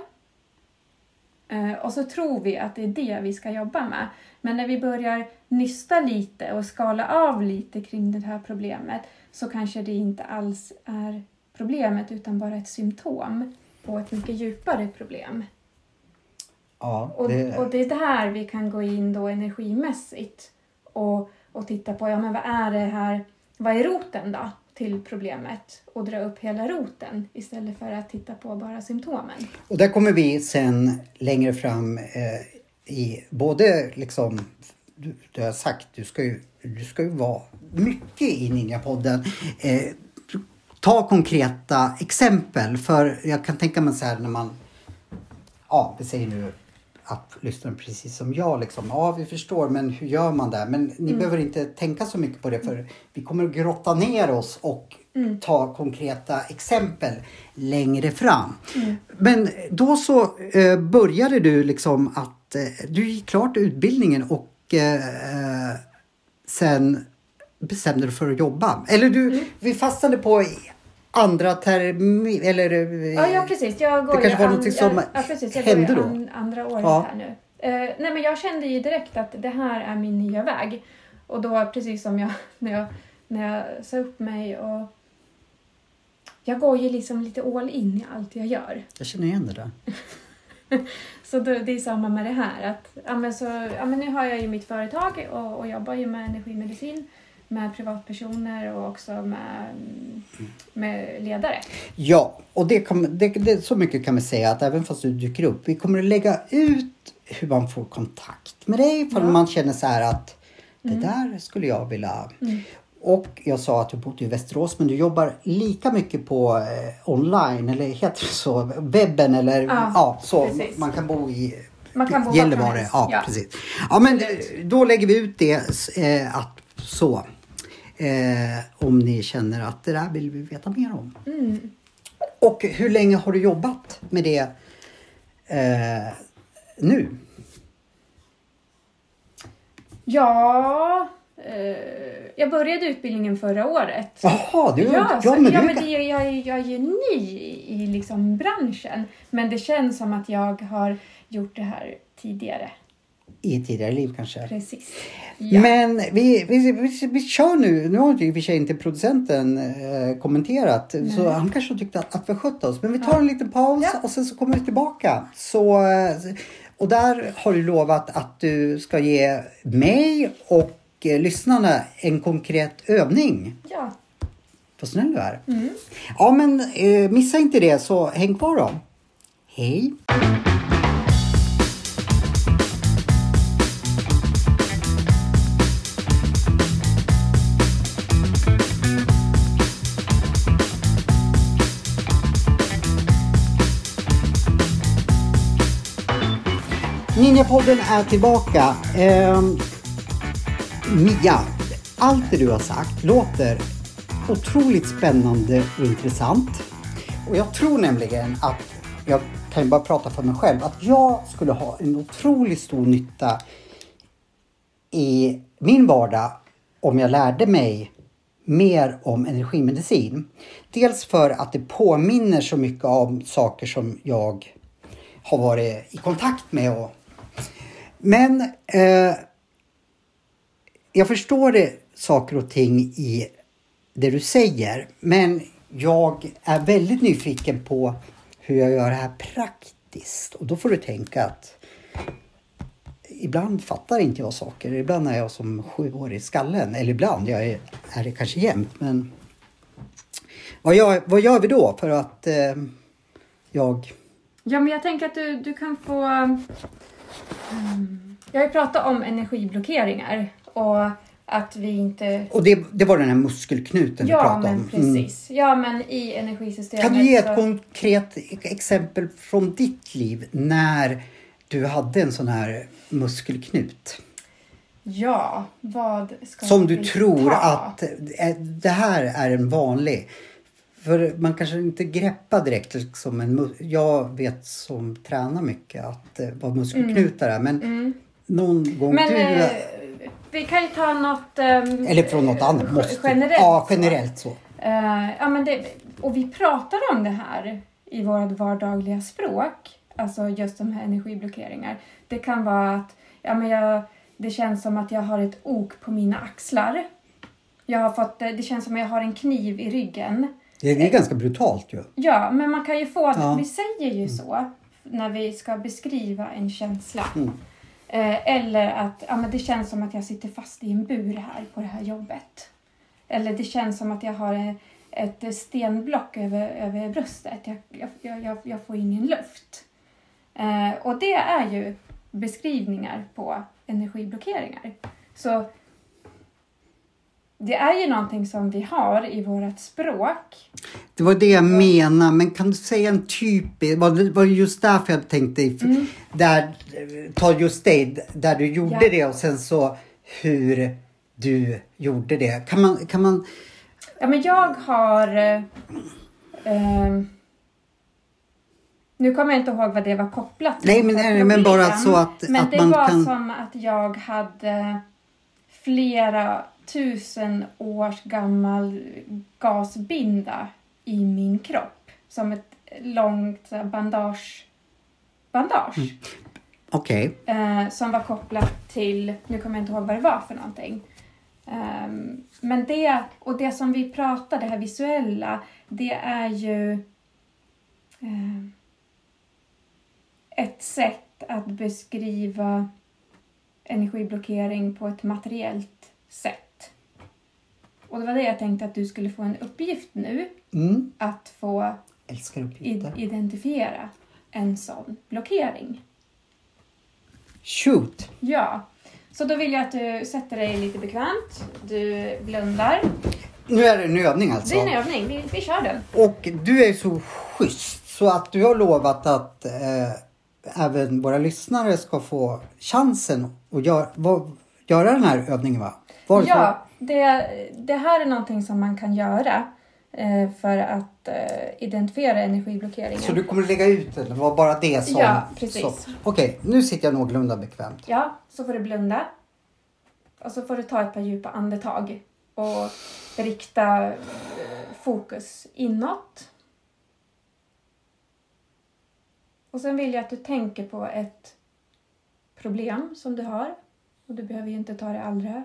Eh, och så tror vi att det är det vi ska jobba med. Men när vi börjar nysta lite och skala av lite kring det här problemet så kanske det inte alls är problemet utan bara ett symptom på ett mycket djupare problem. Ja, Och det, det... och det är där vi kan gå in då energimässigt och, och titta på, ja men vad är det här, vad är roten då till problemet? Och dra upp hela roten istället för att titta på bara symptomen. och där kommer vi sen längre fram eh, i både liksom, du, du har sagt, du ska ju, du ska ju vara mycket i Ninjapodden. Eh, ta konkreta exempel för jag kan tänka mig så här när man, ja vi säger nu att lyssnaren precis som jag liksom, ja vi förstår men hur gör man det? Men ni behöver inte tänka så mycket på det för vi kommer att grotta ner oss och ta konkreta exempel längre fram. Men då så eh, började du liksom att eh, du gick klart utbildningen och eh, sen bestämde du för att jobba. Eller du, vi fastnade på andra termin eller eh, Ja, ja precis. Jag går Det kanske var någonting som ja, precis. Jag hände då? An, andra året Ja. här nu. Eh, nej, men jag kände ju direkt att det här är min nya väg. Och då precis som jag när jag, när jag sa upp mig och jag går ju liksom lite all in i allt jag gör. Jag känner igen det där. Så då, det är samma med det här. Att, ja, men så, ja, men nu har jag ju mitt företag och, och jobbar ju med energimedicin med privatpersoner och också med, med ledare. Ja, och det kan, det, det, så mycket kan vi säga att även fast du dyker upp, vi kommer att lägga ut hur man får kontakt med dig för Ja. man känner så här att det där skulle jag vilja. Och jag sa att du bodde i Västerås men du jobbar lika mycket på eh, online eller heter det så, webben eller ja, Ja, så. precis. Man kan bo i Man kan bo var som Gällivare. Ja, Ja. precis. Ja, men eh, då lägger vi ut det eh, att så. Eh, om ni känner att det där vill vi veta mer om. Mm. Och hur länge har du jobbat med det eh, nu? Ja, eh, jag började utbildningen förra året. Jaha, du, ja, ja, men ja, men det, jag, är- jag är ju ny i liksom branschen. Men det känns som att jag har gjort det här tidigare. I ett tidigare liv kanske. Precis. Ja. Men vi, vi, vi, vi kör nu. Nu har i och för sig inte producenten eh, kommenterat så han kanske tyckte att, att vi skötte oss. Men vi tar en liten paus Ja. och sen så kommer vi tillbaka. Så, eh, och där har du lovat att du ska ge mig och eh, lyssnarna en konkret övning. ja. Vad snäll du är. Mm. Ja men eh, missa inte det så häng kvar då. Hej! Ninjapodden är tillbaka. Eh, Mia, allt det du har sagt låter otroligt spännande och intressant. Och jag tror nämligen att, jag kan ju bara prata för mig själv, att jag skulle ha en otroligt stor nytta i min vardag om jag lärde mig mer om energimedicin. Dels för att det påminner så mycket om saker som jag har varit i kontakt med. Och, men eh, jag förstår det, saker och ting i det du säger. Men jag är väldigt nyfiken på hur jag gör det här praktiskt. Och då får du tänka att ibland fattar inte jag saker. Ibland är jag som sjuårig i skallen. Eller ibland, jag är, är det kanske jämt. Men vad gör, vad gör vi då för att eh, jag... Ja, men jag tänker att du, du kan få... Mm, jag har ju pratat om energiblockeringar och att vi inte... Och det, det var den här muskelknuten du Ja, pratade men om. Mm. precis. Ja, men i energisystemet Kan du ge ett så- konkret exempel från ditt liv när du hade en sån här muskelknut? Ja, vad ska Som du tror ta? att eh, det här är en vanlig. För man kanske inte greppar direkt som en Jag vet som tränar mycket att eh, vad muskelknutar är. Men någon gång Men du... eh, vi kan ju ta något... ehm, eller från något annat. Måste. Generellt. Ja, generellt så. Eh, ja, men det, och vi pratar om det här i vårt vardagliga språk. Alltså just de här energiblockeringar. Det kan vara att ja, men jag, det känns som att jag har ett ok på mina axlar. Jag har fått, det känns som att jag har en kniv i ryggen. Det är ganska brutalt ju. Ja, men man kan ju få, Ja. vi säger ju så. när vi ska beskriva en känsla. Mm. Eh, eller att ja, men det känns som att jag sitter fast i en bur här på det här jobbet. Eller det känns som att jag har ett stenblock över, över bröstet. Jag, jag, jag, jag får ingen luft. Eh, och det är ju beskrivningar på energiblockeringar. Så det är ju någonting som vi har i vårt språk. Det var det jag menade, men kan du säga en typisk... Var det var det just därför jag tänkte... Mm. Där, ta just det, där du gjorde Ja. det och sen så hur du gjorde det. Kan man... Kan man Ja, men jag har... Eh, eh, nu kommer jag inte ihåg vad det var kopplat till. Nej, men- nej, men bara så att- Men att det man var kan- som att jag hade flera tusen års gammal gasbinda i min kropp. Som ett långt bandage. Bandage. Mm. Okej. eh, som var kopplat till, nu kommer jag inte ihåg vad det var för någonting. Ehm, men det, och det som vi pratar, det här visuella, det är ju eh, ett sätt att beskriva energiblockering på ett materiellt sätt. Och det var det jag tänkte att du skulle få en uppgift nu, Mm. att få identifiera en sån blockering. Shoot! Ja, så då vill jag att du sätter dig lite bekvämt. Du blundar. Nu är det en övning alltså. Det är en övning, vi, vi kör den. Och du är så schysst så att du har lovat att eh, även våra lyssnare ska få chansen att gör, vad, göra den här övningen va? Var det så? Ja, det, det här är någonting som man kan göra eh, för att eh, identifiera energiblockeringen. Så du kommer lägga ut den? Det var bara det som... Ja, precis. Okej, nu sitter jag någorlunda bekvämt. Ja, så får du blunda. Och så får du ta ett par djupa andetag och rikta eh, fokus inåt. Och sen vill jag att du tänker på ett problem som du har. Och du behöver ju inte ta det allra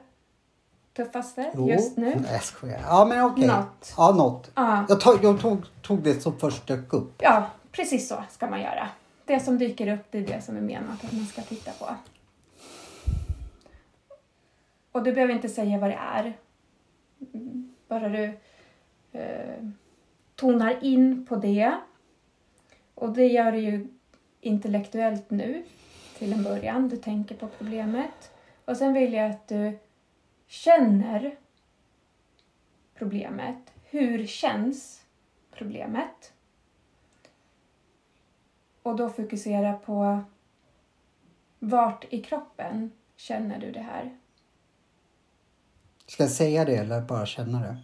tuffaste Jo. just nu. Nej, jag skojar. Ja, men okej. Något. Ja, något. Ja, Jag, tog, jag tog, tog det som först dök upp. ja, precis så ska man göra. Det som dyker upp, det är det som är menat att man ska titta på. Och du behöver inte säga vad det är. Bara du eh, tonar in på det. Och det gör du ju intellektuellt nu, till en början. Du tänker på problemet. Och sen vill jag att du känner problemet. Hur känns problemet? Och då fokusera på vart i kroppen känner du det här? Ska jag säga det eller bara känna det?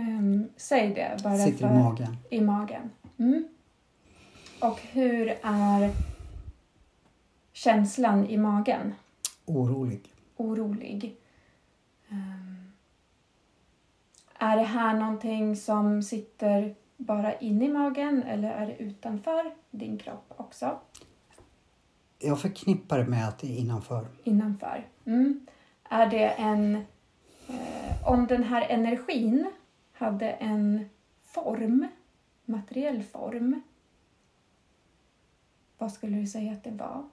Ehm, säg det bara Sitter för i magen. i magen. Mm. Och hur är känslan i magen? Orolig. Orolig. Ehm, är det här någonting som sitter bara inne i magen eller är det utanför din kropp också? Jag förknippar det med att det är innanför. innanför. Mm. Är det en... Eh, om den här energin hade en form, materiell form, vad skulle du säga att det var?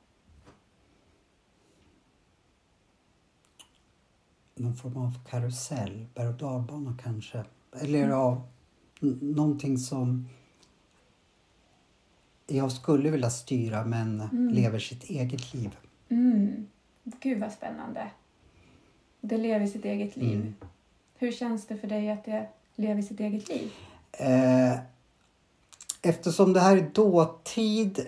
Någon form av karusell, berg och dalbana kanske. Eller ja, n- någonting som jag skulle vilja styra men lever sitt eget liv. Mm. Gud vad spännande. Det lever sitt eget liv. Mm. Hur känns det för dig att det lever sitt eget liv? Eh, eftersom det här är dåtid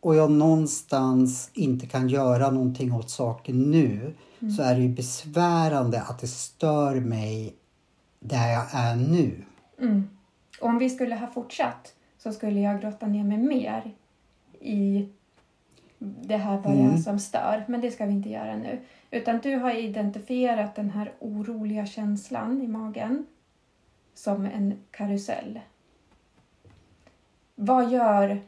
och jag någonstans inte kan göra någonting åt saken nu så är det ju besvärande att det stör mig där jag är nu. Mm. Om vi skulle ha fortsatt så skulle jag grotta ner mig mer i det här vad Mm. som stör. Men det ska vi inte göra nu. Utan du har identifierat den här oroliga känslan i magen som en karusell. Vad gör...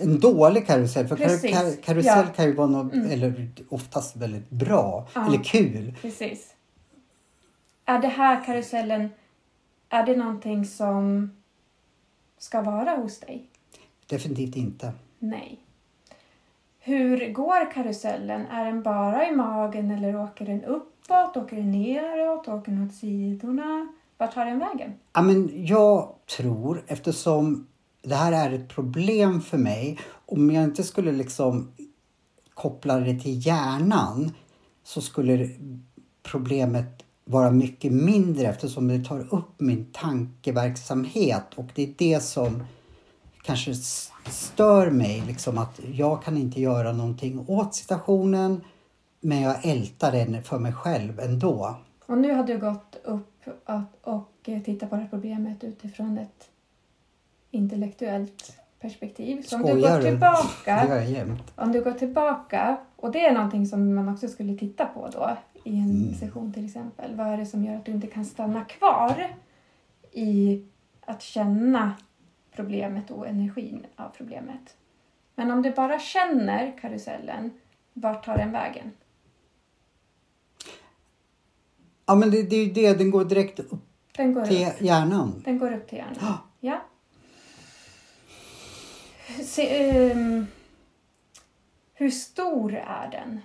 En dålig karusell, för kar Precis, kar karusell ja. kan ju vara något, Mm. eller oftast väldigt bra Ja. eller kul. Precis. Är det här karusellen, är det någonting som ska vara hos dig? Definitivt inte. Nej. Hur går karusellen? Är den bara i magen eller åker den uppåt? Åker den neråt? Åker den åt sidorna? Vart tar den vägen? Ja, men jag tror, eftersom det här är ett problem för mig, om jag inte skulle liksom koppla det till hjärnan så skulle problemet vara mycket mindre eftersom det tar upp min tankeverksamhet och det är det som kanske stör mig. Liksom att jag kan inte göra någonting åt situationen men jag ältar den för mig själv ändå. Och nu har du gått upp och tittat på det här problemet utifrån ett intellektuellt perspektiv. Så om du går Skojar du? Det tillbaka gör jag jämt. Om du går tillbaka, och det är någonting som man också skulle titta på då i en Mm. session till exempel. Vad är det som gör att du inte kan stanna kvar i att känna problemet och energin av problemet? Men om du bara känner karusellen, vart tar den vägen? Ja men det, det är ju det, den går direkt upp Den går, till upp. hjärnan. Den går upp till hjärnan. Ja. Se, ehm, hur stor är den?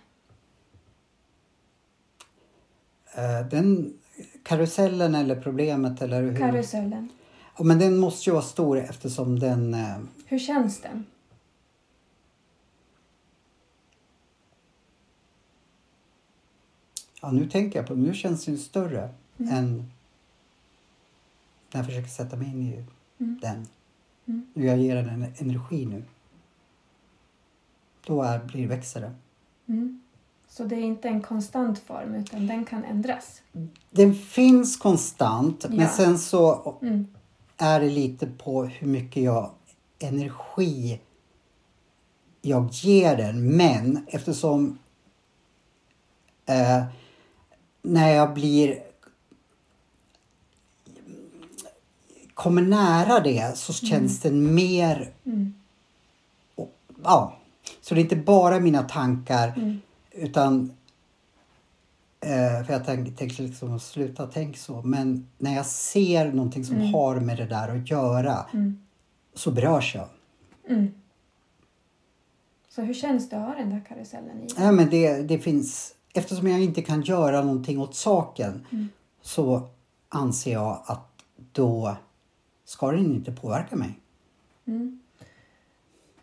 Eh, Den karusellen eller problemet eller hur? Karusellen. Ja, men den måste ju vara stor eftersom den... eh, Hur känns den? Ja, nu tänker jag på Nu känns den större Mm. än när jag försöker sätta mig in i Mm. den. Mm. Nu jag ger den en energi nu. Då är, blir, växer det. Mm. Så det är inte en konstant form utan den kan ändras. Den finns konstant men Ja. sen så Mm. är det lite på hur mycket jag energi jag ger den. Men eftersom eh, när jag blir kommer nära det så känns den mer Mm. ja, så det är inte bara mina tankar Mm. utan eh, för jag tänk- tänkte liksom att sluta tänka så. Men när jag ser någonting som Mm. har med det där att göra Mm. så berörs jag. Mm. Så hur känns det att ha den där karusellen i? Ja, men det, det finns, eftersom jag inte kan göra någonting åt saken Mm. så anser jag att då ska den inte påverka mig. Mm.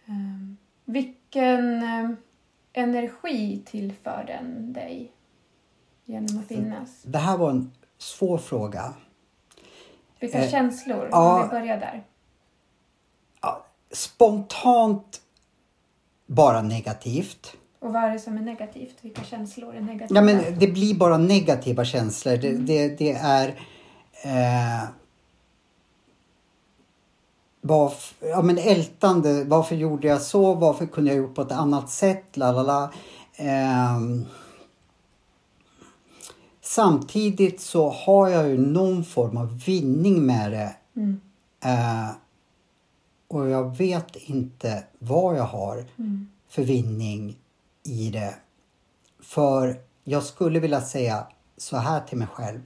Ehm, vilken ehm, energi tillför den dig genom att finnas? Det här var en svår fråga. Vilka Eh, känslor? ja. Om vi börjar där. Ja, spontant bara negativt. Och vad är det som är negativt? Vilka känslor är negativa? Ja, men det blir bara negativa känslor. Det, det, det är... Eh, varf, ja, men ältande. Varför gjorde jag så? Varför kunde jag gjort på ett annat sätt? La, la, la. Ehm, samtidigt så har jag ju någon form av vinning med det. Mm. Eh, och jag vet inte vad jag har Mm. för vinning i det. För jag skulle vilja säga så här till mig själv.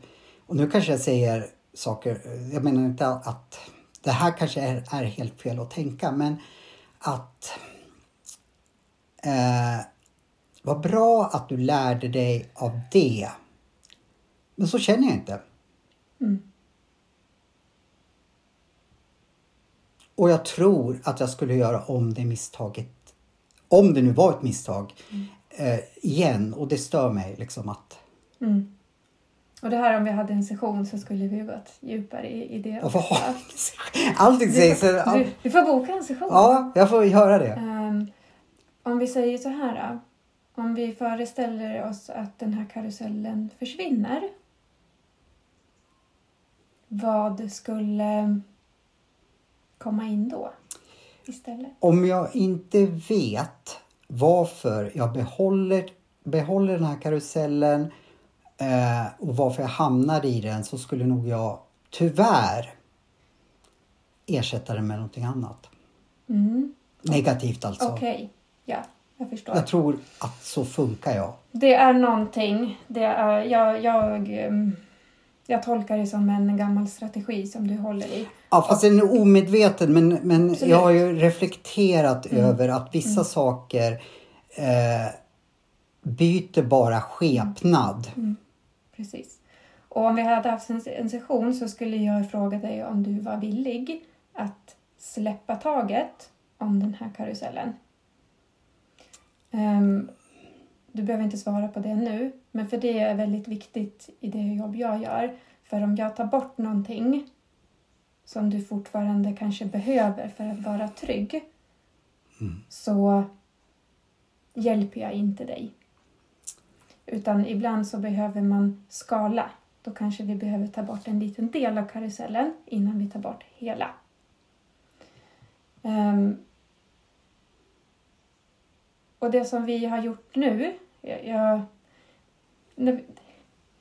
Och nu kanske jag säger saker, jag menar inte att det här kanske är, är helt fel att tänka men att eh, vad bra att du lärde dig av det. Men så känner jag inte. Mm. Och jag tror att jag skulle göra om det misstaget, om det nu var ett misstag, eh, igen. Och det stör mig liksom att... Mm. Och det här om vi hade en session så skulle vi gått djupare i, i det Allting Du sägs... får, Ja, du, du får boka en session. ja, jag får göra det. Ehm, om vi säger så här då. Om vi föreställer oss att den här karusellen försvinner. Vad skulle komma in då istället? Om jag inte vet varför jag behåller, behåller den här karusellen eh, och varför jag hamnade i den så skulle nog jag tyvärr ersätta den med någonting annat. Mm. Negativt alltså. Okej, ja, jag förstår. Jag tror att så funkar jag. Det är någonting. Det är, jag, jag, ehm, Jag tolkar det som en gammal strategi som du håller i. Ja, fast den är omedveten. Men, men Absolut. jag har ju reflekterat Mm. över att vissa saker eh, byter bara skepnad. Precis. Och om vi hade haft en, session så skulle jag fråga dig om du var villig att släppa taget om den här karusellen. Ehm, du behöver inte svara på det nu, men för det är väldigt viktigt i det jobb jag gör. För om jag tar bort någonting som du fortfarande kanske behöver för att vara trygg så hjälper jag inte dig. Utan ibland så behöver man skala. Då kanske vi behöver ta bort en liten del av karusellen innan vi tar bort hela. Ehm, och det som vi har gjort nu, jag, jag,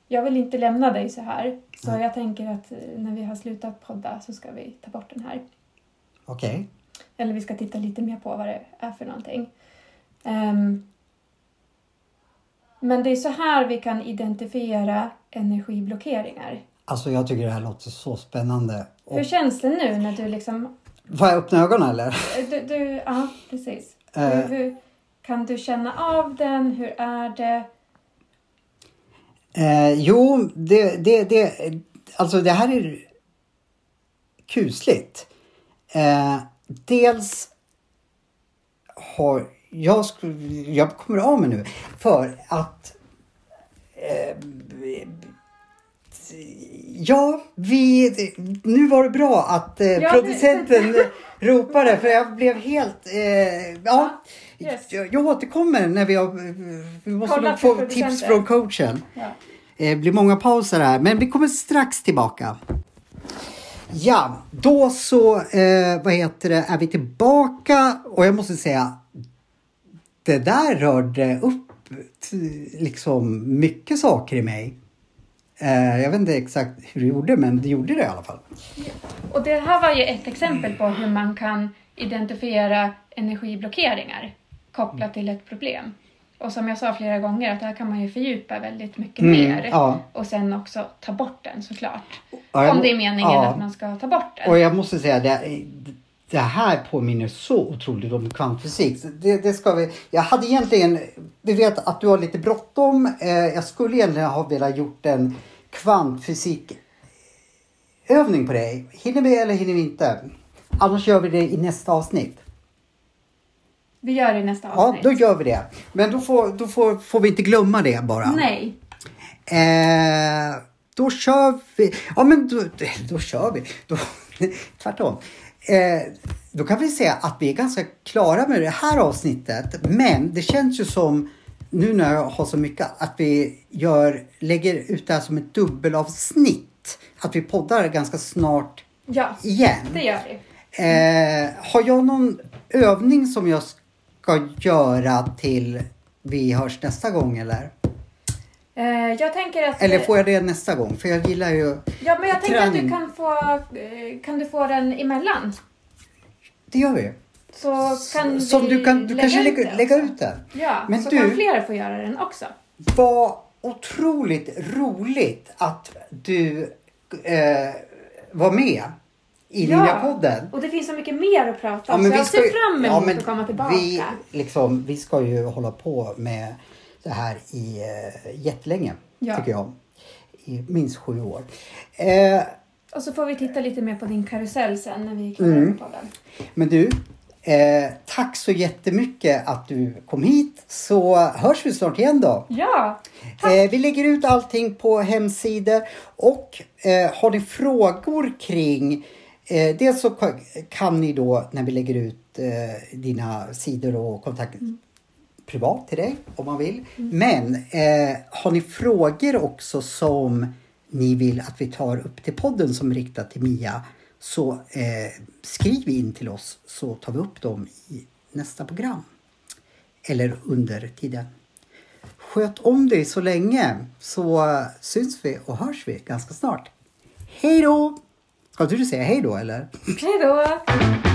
jag vill inte lämna dig så här. Så jag tänker att eh, när vi har slutat podda så ska vi ta bort den här. Okej. Eller vi ska titta lite mer på vad det är för någonting. Ehm, men det är så här vi kan identifiera energiblockeringar. Alltså jag tycker det här låter så spännande. Och, Hur känns det nu när du liksom... får jag öppna ögonen eller? Du, du, ja, precis. Eh. Hur, hur, kan du känna av den? Hur är det? Eh, jo, det, det, det, alltså det här är kusligt. Eh, dels har jag, sk- jag kommer av mig nu för att eh, Ja, vi, nu var det bra att eh, Ja, producenten ropade för jag blev helt... Eh, ja, yes. jag, jag återkommer när vi har... Vi måste nog få tips från coachen. Ja. Det blir många pauser här, men vi kommer strax tillbaka. Ja, då så, eh, vad heter det, är vi tillbaka och jag måste säga, det där rörde upp liksom mycket saker i mig. Eh, jag vet inte exakt hur det gjorde, men det gjorde det i alla fall. Och det här var ju ett exempel på hur man kan identifiera energiblockeringar kopplat till ett problem. Och som jag sa flera gånger, att det här kan man ju fördjupa väldigt mycket Mm, mer. ja. Och sen också ta bort den såklart. Ja, Om det är meningen ja. att man ska ta bort den. Och jag måste säga, det, det här påminner så otroligt om kvantfysik. Det, det ska vi, jag hade egentligen, vi vet att du har lite bråttom. Eh, jag skulle egentligen ha velat gjort en kvantfysik övning på dig. Hinner vi eller hinner vi inte? Annars gör vi det i nästa avsnitt. Vi gör det i nästa Ja, avsnitt. då gör vi det. Men då får, då får, får vi inte glömma det bara. Nej. Eh, då kör vi. Ja men då, då kör vi. Då, tvärtom. Eh, då kan vi säga att vi är ganska klara med det här avsnittet. Men det känns ju som nu när jag har så mycket att vi gör, lägger ut det här som ett dubbelavsnitt. Att vi poddar ganska snart Ja, igen. det gör vi. Eh, har jag någon övning som jag ska göra till vi hörs nästa gång eller? Eh, jag tänker att... Eller får jag det nästa gång? För jag gillar ju... Ja, men jag tänker att du kan få, eh, kan du få den emellan. Det gör vi. Så kan Som vi du kan, du lägga kanske ut lägga, det lägga också. ut den. Ja, Men så du- kan fler få göra den också. Vad otroligt roligt att du eh, var med i Ja. Ninjapodden. Och det finns så mycket mer att prata om, men så jag ser ju- fram ja, emot men att komma tillbaka. Vi, liksom, vi ska ju hålla på med det här i eh, jättelänge, Ja. tycker jag. I minst sju år. Eh, Och så får vi titta lite mer på din karusell sen när vi är klara Mm. med podden. men du, eh, tack så jättemycket att du kom hit. Så hörs vi snart igen då. Ja, Eh, vi lägger ut allting på hemsidor och eh, har ni frågor kring eh, Dels så ka- kan ni då när vi lägger ut eh, dina sidor och kontakt privat till dig om man vill. Men eh, har ni frågor också som ni vill att vi tar upp till podden som är riktat till Mia så eh, skriv in till oss så tar vi upp dem i nästa program. Eller under tiden. Sköt om dig så länge så eh, syns vi och hörs vi ganska snart. Hej då! Ska du säga hej då eller? hej då!